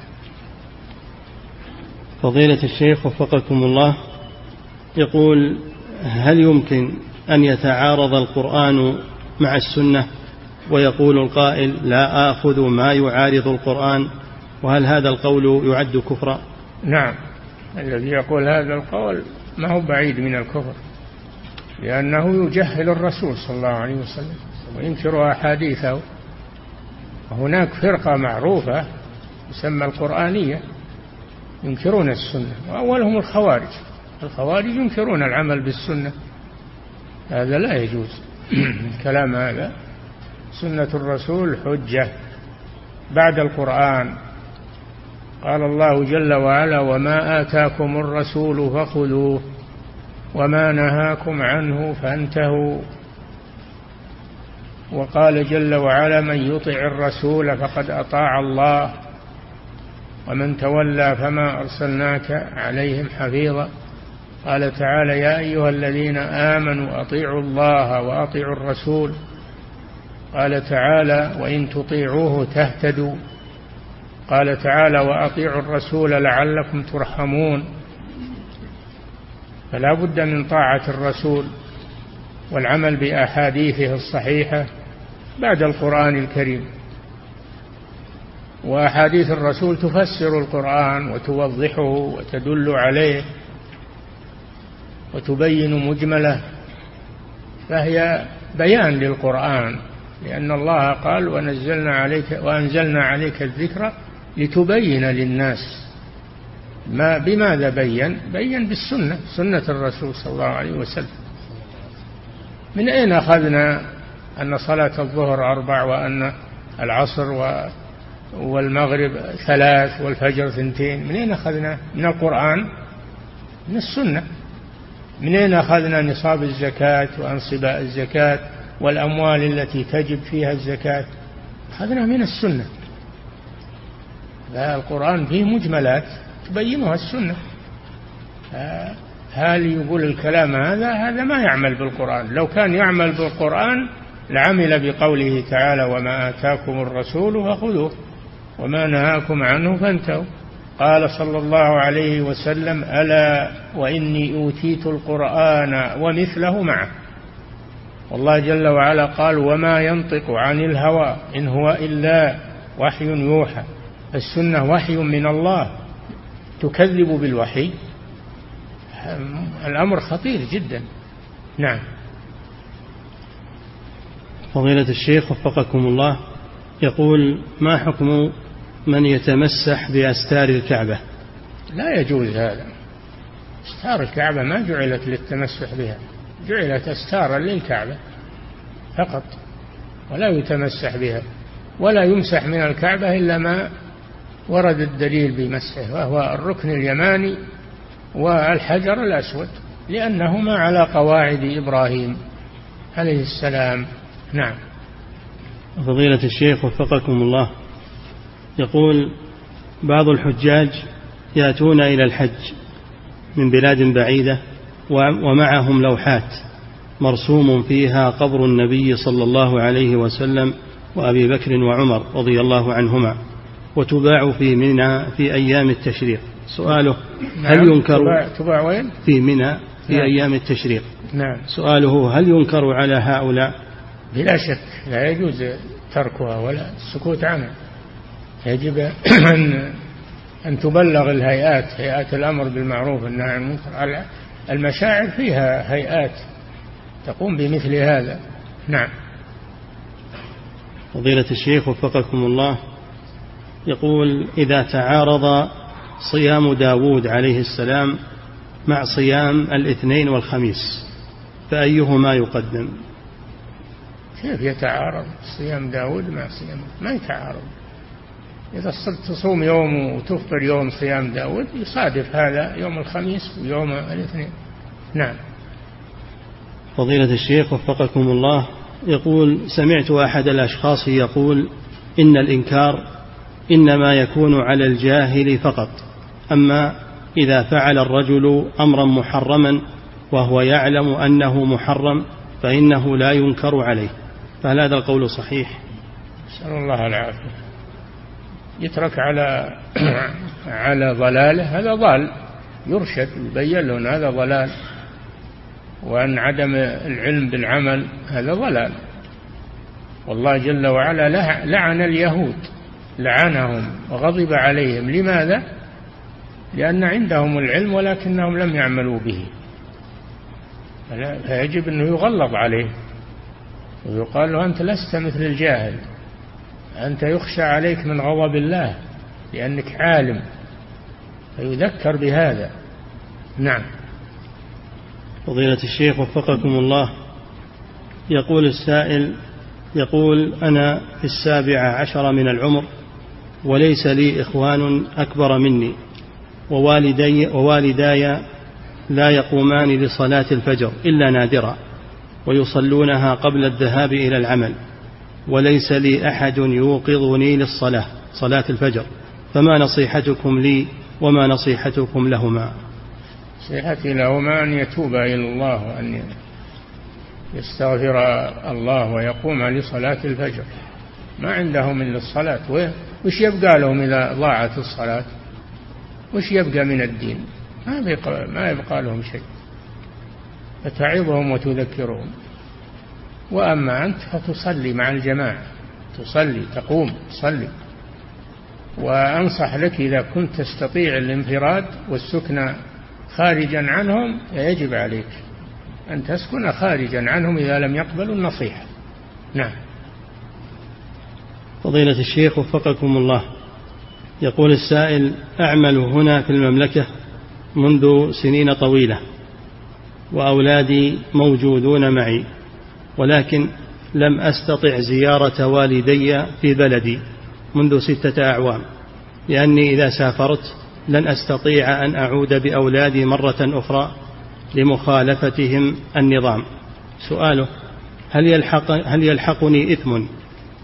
فضيلة الشيخ وفقكم الله يقول هل يمكن أن يتعارض القرآن مع السنة؟ ويقول القائل لا آخذ ما يعارض القرآن وهل هذا القول يعد كفرا؟ نعم. الذي يقول هذا القول ما هو بعيد من الكفر لأنه يجهل الرسول صلى الله عليه وسلم وينكر أحاديثه. وهناك فرقة معروفة تسمى القرآنية ينكرون السنة وأولهم الخوارج. الخوارج ينكرون العمل بالسنة. هذا لا يجوز. الكلام هذا. سنة الرسول حجة. بعد القرآن. قال الله جل وعلا وما آتاكم الرسول فخذوه وما نهاكم عنه فانتهوا. وقال جل وعلا من يطع الرسول فقد أطاع الله ومن تولى فما أرسلناك عليهم حفيظا. قال تعالى يا أيها الذين آمنوا أطيعوا الله وأطيعوا الرسول. قال تعالى وإن تطيعوه تهتدوا. قال تعالى وأطيعوا الرسول لعلكم ترحمون. فلا بد من طاعة الرسول والعمل بأحاديثه الصحيحة بعد القرآن الكريم. وأحاديث الرسول تفسر القرآن وتوضحه وتدل عليه. وتبين مجمله فهي بيان للقرآن لأن الله قال ونزلنا عليك وأنزلنا عليك الذكر لتبين للناس. ما بماذا بين؟ بين بالسنة سنة الرسول صلى الله عليه وسلم. من أين أخذنا أن صلاة الظهر أربع وأن العصر والمغرب ثلاث والفجر ثنتين؟ من أين أخذنا؟ من القرآن من السنة. من أين أخذنا نصاب الزكاة وأنصباء الزكاة والأموال التي تجب فيها الزكاة؟ أخذنا من السنة. القرآن فيه مجملات تبينها السنة. هل يقول الكلام هذا؟ هذا ما يعمل بالقرآن. لو كان يعمل بالقرآن لعمل بقوله تعالى وما آتاكم الرسول فخذوه وما نهاكم عنه فانتهوا. قال صلى الله عليه وسلم ألا وإني أوتيت القرآن ومثله معه. والله جل وعلا قال وما ينطق عن الهوى إن هو إلا وحي يوحى. السنة وحي من الله تكذب بالوحي. الأمر خطير جدا. نعم. فضيلة الشيخ وفقكم الله يقول ما حكم من يتمسح بأستار الكعبة. لا يجوز هذا. أستار الكعبة ما جعلت للتمسح بها جعلت أستارا للكعبة فقط ولا يتمسح بها ولا يمسح من الكعبة إلا ما ورد الدليل بمسحه وهو الركن اليماني والحجر الأسود لأنهما على قواعد إبراهيم عليه السلام. نعم. فضيلة الشيخ وفقكم الله. يقول بعض الحجاج يأتون إلى الحج من بلاد بعيدة ومعهم لوحات مرسوم فيها قبر النبي صلى الله عليه وسلم وأبي بكر وعمر رضي الله عنهما وتباع في منى في أيام التشريق سؤاله هل نعم. ينكر تباع, تباع وين؟ في منى في نعم. أيام التشريق نعم سؤاله هل ينكر على هؤلاء بلا شك لا يجوز تركها ولا السكوت عنها يجب أن أن تبلغ الهيئات هيئات الأمر بالمعروف والنهي عن المنكر المشاعر فيها هيئات تقوم بمثل هذا. نعم. فضيلة الشيخ وفقكم الله يقول إذا تعارض صيام داود عليه السلام مع صيام الاثنين والخميس فأيهما يقدم؟ كيف يتعارض صيام داود مع صيام ما يتعارض؟ إذا صرت تصوم يوم وتفطر يوم صيام داود يصادف هذا يوم الخميس ويوم الاثنين. نعم. فضيلة الشيخ وفقكم الله يقول سمعت أحد الأشخاص يقول إن الإنكار إنما يكون على الجاهل فقط أما إذا فعل الرجل أمرا محرما وهو يعلم أنه محرم فإنه لا ينكر عليه. فهل هذا القول صحيح؟ نسأل الله العافية. يترك على على ضلاله هذا ضال. يرشد يبين له أن هذا ضلال. وأن عدم العلم بالعمل هذا ضلال. والله جل وعلا لعن اليهود لعنهم وغضب عليهم. لماذا؟ لأن عندهم العلم ولكنهم لم يعملوا به. فيجب أنه يغلظ عليه. ويقال له أنت لست مثل الجاهل. أنت يخشى عليك من غضب الله لأنك عالم فيذكر بهذا. نعم. فضيلة الشيخ وفقكم الله. يقول السائل يقول أنا في السابعة عشر من العمر وليس لي إخوان أكبر مني ووالدي, ووالداي لا يقومان لصلاة الفجر إلا نادرا ويصلونها قبل الذهاب إلى العمل. وليس لي أحد يوقظني للصلاة صلاة الفجر. فما نصيحتكم لي وما نصيحتكم لهما؟ نصيحتي لهما أن يتوبا إلى الله وأن يستغفر الله ويقوم لصلاة الفجر. ما عندهم إلا الصلاة. وش يبقى لهم إذا ضاعت الصلاة؟ وش يبقى من الدين؟ ما يبقى, ما يبقى لهم شيء. فتعظهم وتذكرهم. وأما أنت فتصلي مع الجماعة. تصلي تقوم تصلي. وأنصح لك إذا كنت تستطيع الانفراد والسكن خارجا عنهم يجب عليك أن تسكن خارجا عنهم إذا لم يقبلوا النصيحة. نعم. فضيلة الشيخ وفقكم الله. يقول السائل أعمل هنا في المملكة منذ سنين طويلة وأولادي موجودون معي. ولكن لم أستطع زيارة والدي في بلدي منذ ستة أعوام لأني إذا سافرت لن أستطيع أن أعود بأولادي مرة أخرى لمخالفتهم النظام. سؤاله هل, يلحق هل يلحقني إثم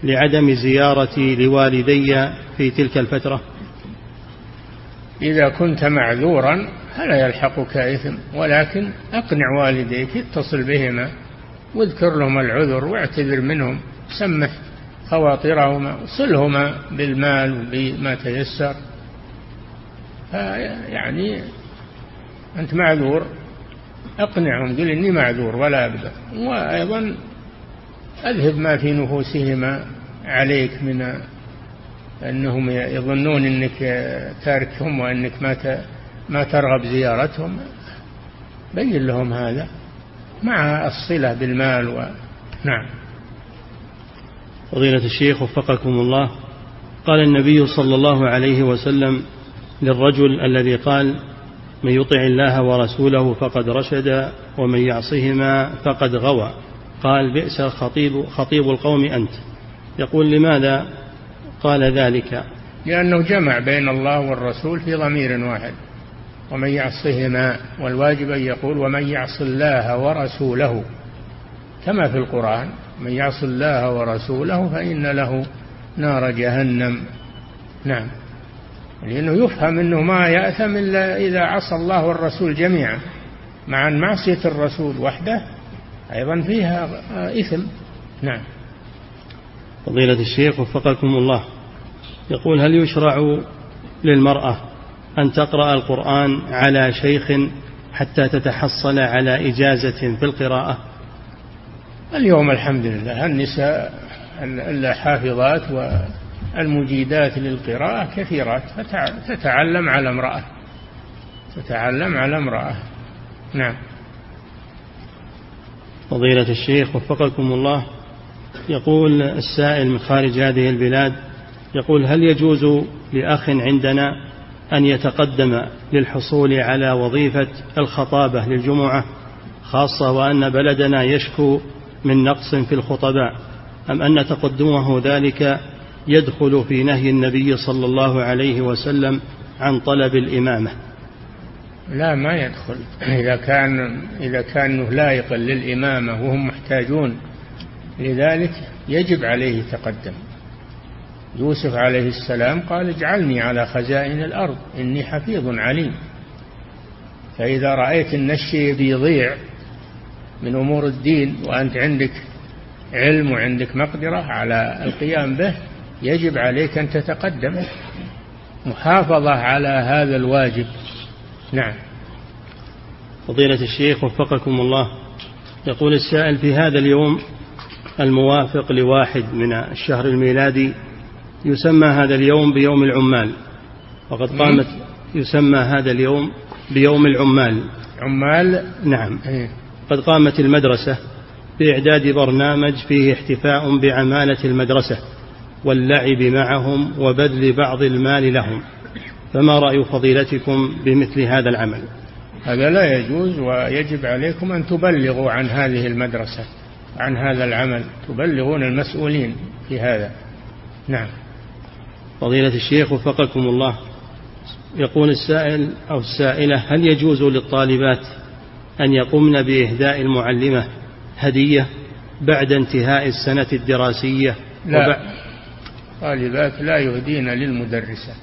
لعدم زيارتي لوالدي في تلك الفترة؟ إذا كنت معذورا فلا يلحقك إثم ولكن أقنع والديك اتصل بهما. واذكر لهم العذر واعتذر منهم سمح خواطرهما صلهما بالمال وبما تيسر. يعني أنت معذور أقنعهم قل إني معذور ولا أبدأ. وأيضا أذهب ما في نفوسهما عليك من أنهم يظنون أنك تاركهم وأنك ما ما ترغب زيارتهم. بين لهم هذا. مع الصلة بالمال و... نعم. فضيلة الشيخ وفقكم الله قال النبي صلى الله عليه وسلم للرجل الذي قال من يطع الله ورسوله فقد رشد ومن يعصهما فقد غوى. قال بئس الخطيب خطيب القوم أنت. يقول لماذا قال ذلك؟ لأنه جمع بين الله والرسول في ضمير واحد. ومن يعصهما والواجب أن يقول ومن يعص الله ورسوله. كما في القرآن من يعص الله ورسوله فإن له نار جهنم. نعم. لأنه يفهم أنه ما يأثم إلا إذا عصى الله والرسول جميعا مع أن معصية الرسول وحده أيضا فيها إثم. نعم. فضيلة الشيخ وفقكم الله يقول هل يشرع للمرأة أن تقرأ القرآن على شيخ حتى تتحصل على إجازة في القراءة. اليوم الحمد لله النساء الحافظات والمجيدات للقراءة كثيرات تتعلم على امرأة. تتعلم على امرأة. نعم. فضيلة الشيخ وفقكم الله يقول السائل من خارج هذه البلاد يقول هل يجوز لأخ عندنا أن يتقدم للحصول على وظيفة الخطابة للجمعة خاصة وأن بلدنا يشكو من نقص في الخطباء أم أن تقدمه ذلك يدخل في نهي النبي صلى الله عليه وسلم عن طلب الإمامة. لا ما يدخل. إذا كان إذا كان لائقا للإمامة وهم محتاجون لذلك يجب عليه تقدم. يوسف عليه السلام قال اجعلني على خزائن الأرض إني حفيظ عليم. فإذا رأيت أن الشيء بيضيع من أمور الدين وأنت عندك علم وعندك مقدرة على القيام به يجب عليك أن تتقدم. محافظة على هذا الواجب. نعم. فضيلة الشيخ وفقكم الله. يقول السائل في هذا اليوم الموافق لواحد من الشهر الميلادي يسمى هذا اليوم بيوم العمال. وقد قامت يسمى هذا اليوم بيوم العمال. عمال؟ نعم. إيه. قد قامت المدرسة بإعداد برنامج فيه احتفاء بعمالة المدرسة واللعب معهم وبذل بعض المال لهم. فما رأي فضيلتكم بمثل هذا العمل؟ هذا لا يجوز ويجب عليكم أن تبلغوا عن هذه المدرسة عن هذا العمل. تبلغون المسؤولين في هذا. نعم. فضيلة الشيخ وفقكم الله. يقول السائل أو السائلة هل يجوز للطالبات أن يقمن بإهداء المعلمة هدية بعد انتهاء السنة الدراسية؟ لا. طالبات لا يهدين للمدرسة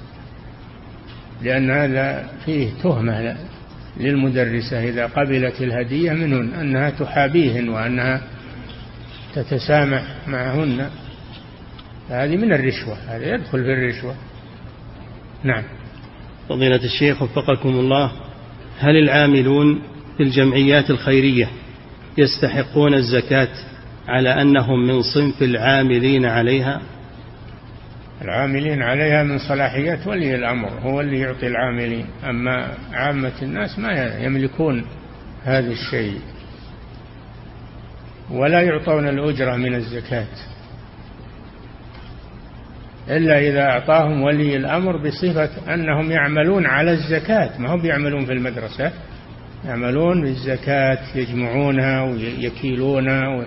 لأن هذا فيه تهمة للمدرسة إذا قبلت الهدية منهن أنها تحابيهن وأنها تتسامح معهن. هذه من الرشوة هذا يدخل في الرشوة. نعم. فضيلة الشيخ وفقكم الله هل العاملون في الجمعيات الخيرية يستحقون الزكاة على أنهم من صنف العاملين عليها؟ العاملين عليها من صلاحيات ولي الأمر هو اللي يعطي العاملين. أما عامة الناس ما يملكون هذا الشيء ولا يعطون الأجرة من الزكاة. إلا إذا أعطاهم ولي الأمر بصفة أنهم يعملون على الزكاة. ما هم يعملون في المدرسة. يعملون بالزكاة يجمعونها ويكيلونها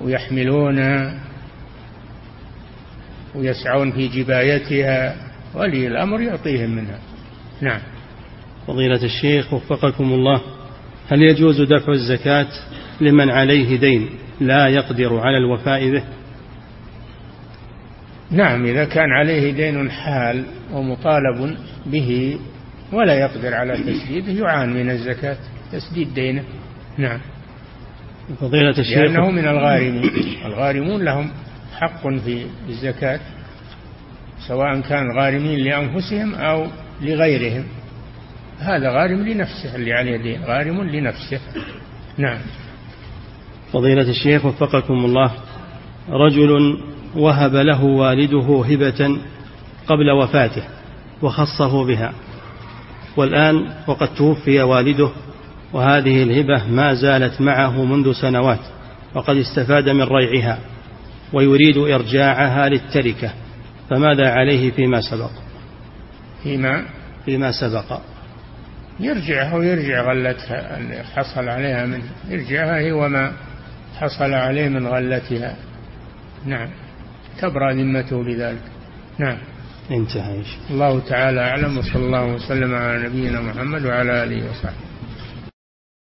ويحملونها ويسعون في جبايتها. ولي الأمر يعطيهم منها. نعم. فضيلة الشيخ وفقكم الله هل يجوز دفع الزكاة لمن عليه دين لا يقدر على الوفاء به؟ نعم إذا كان عليه دين حال ومطالب به ولا يقدر على تسديده يعان من الزكاة تسديد دينه. نعم. فضيلة الشيخ. لأنه من الغارمين. الغارمون لهم حق في الزكاة سواء كان غارمين لأنفسهم أو لغيرهم. هذا غارم لنفسه اللي عليه دين غارم لنفسه. نعم. فضيلة الشيخ وفقكم الله. رجل وهب له والده هبة قبل وفاته وخصه بها. والآن وقد توفي والده وهذه الهبة ما زالت معه منذ سنوات وقد استفاد من ريعها ويريد إرجاعها للتركة. فماذا عليه فيما سبق؟ فيما؟ فيما سبق. يرجعها ويرجع غلتها اللي حصل عليها من يرجعها هي وما حصل عليه من غلتها. نعم. تبرأ ذمته بذلك. نعم. انتهى الله تعالى أعلم وصلى الله وسلم على نبينا محمد وعلى آله وصحبه.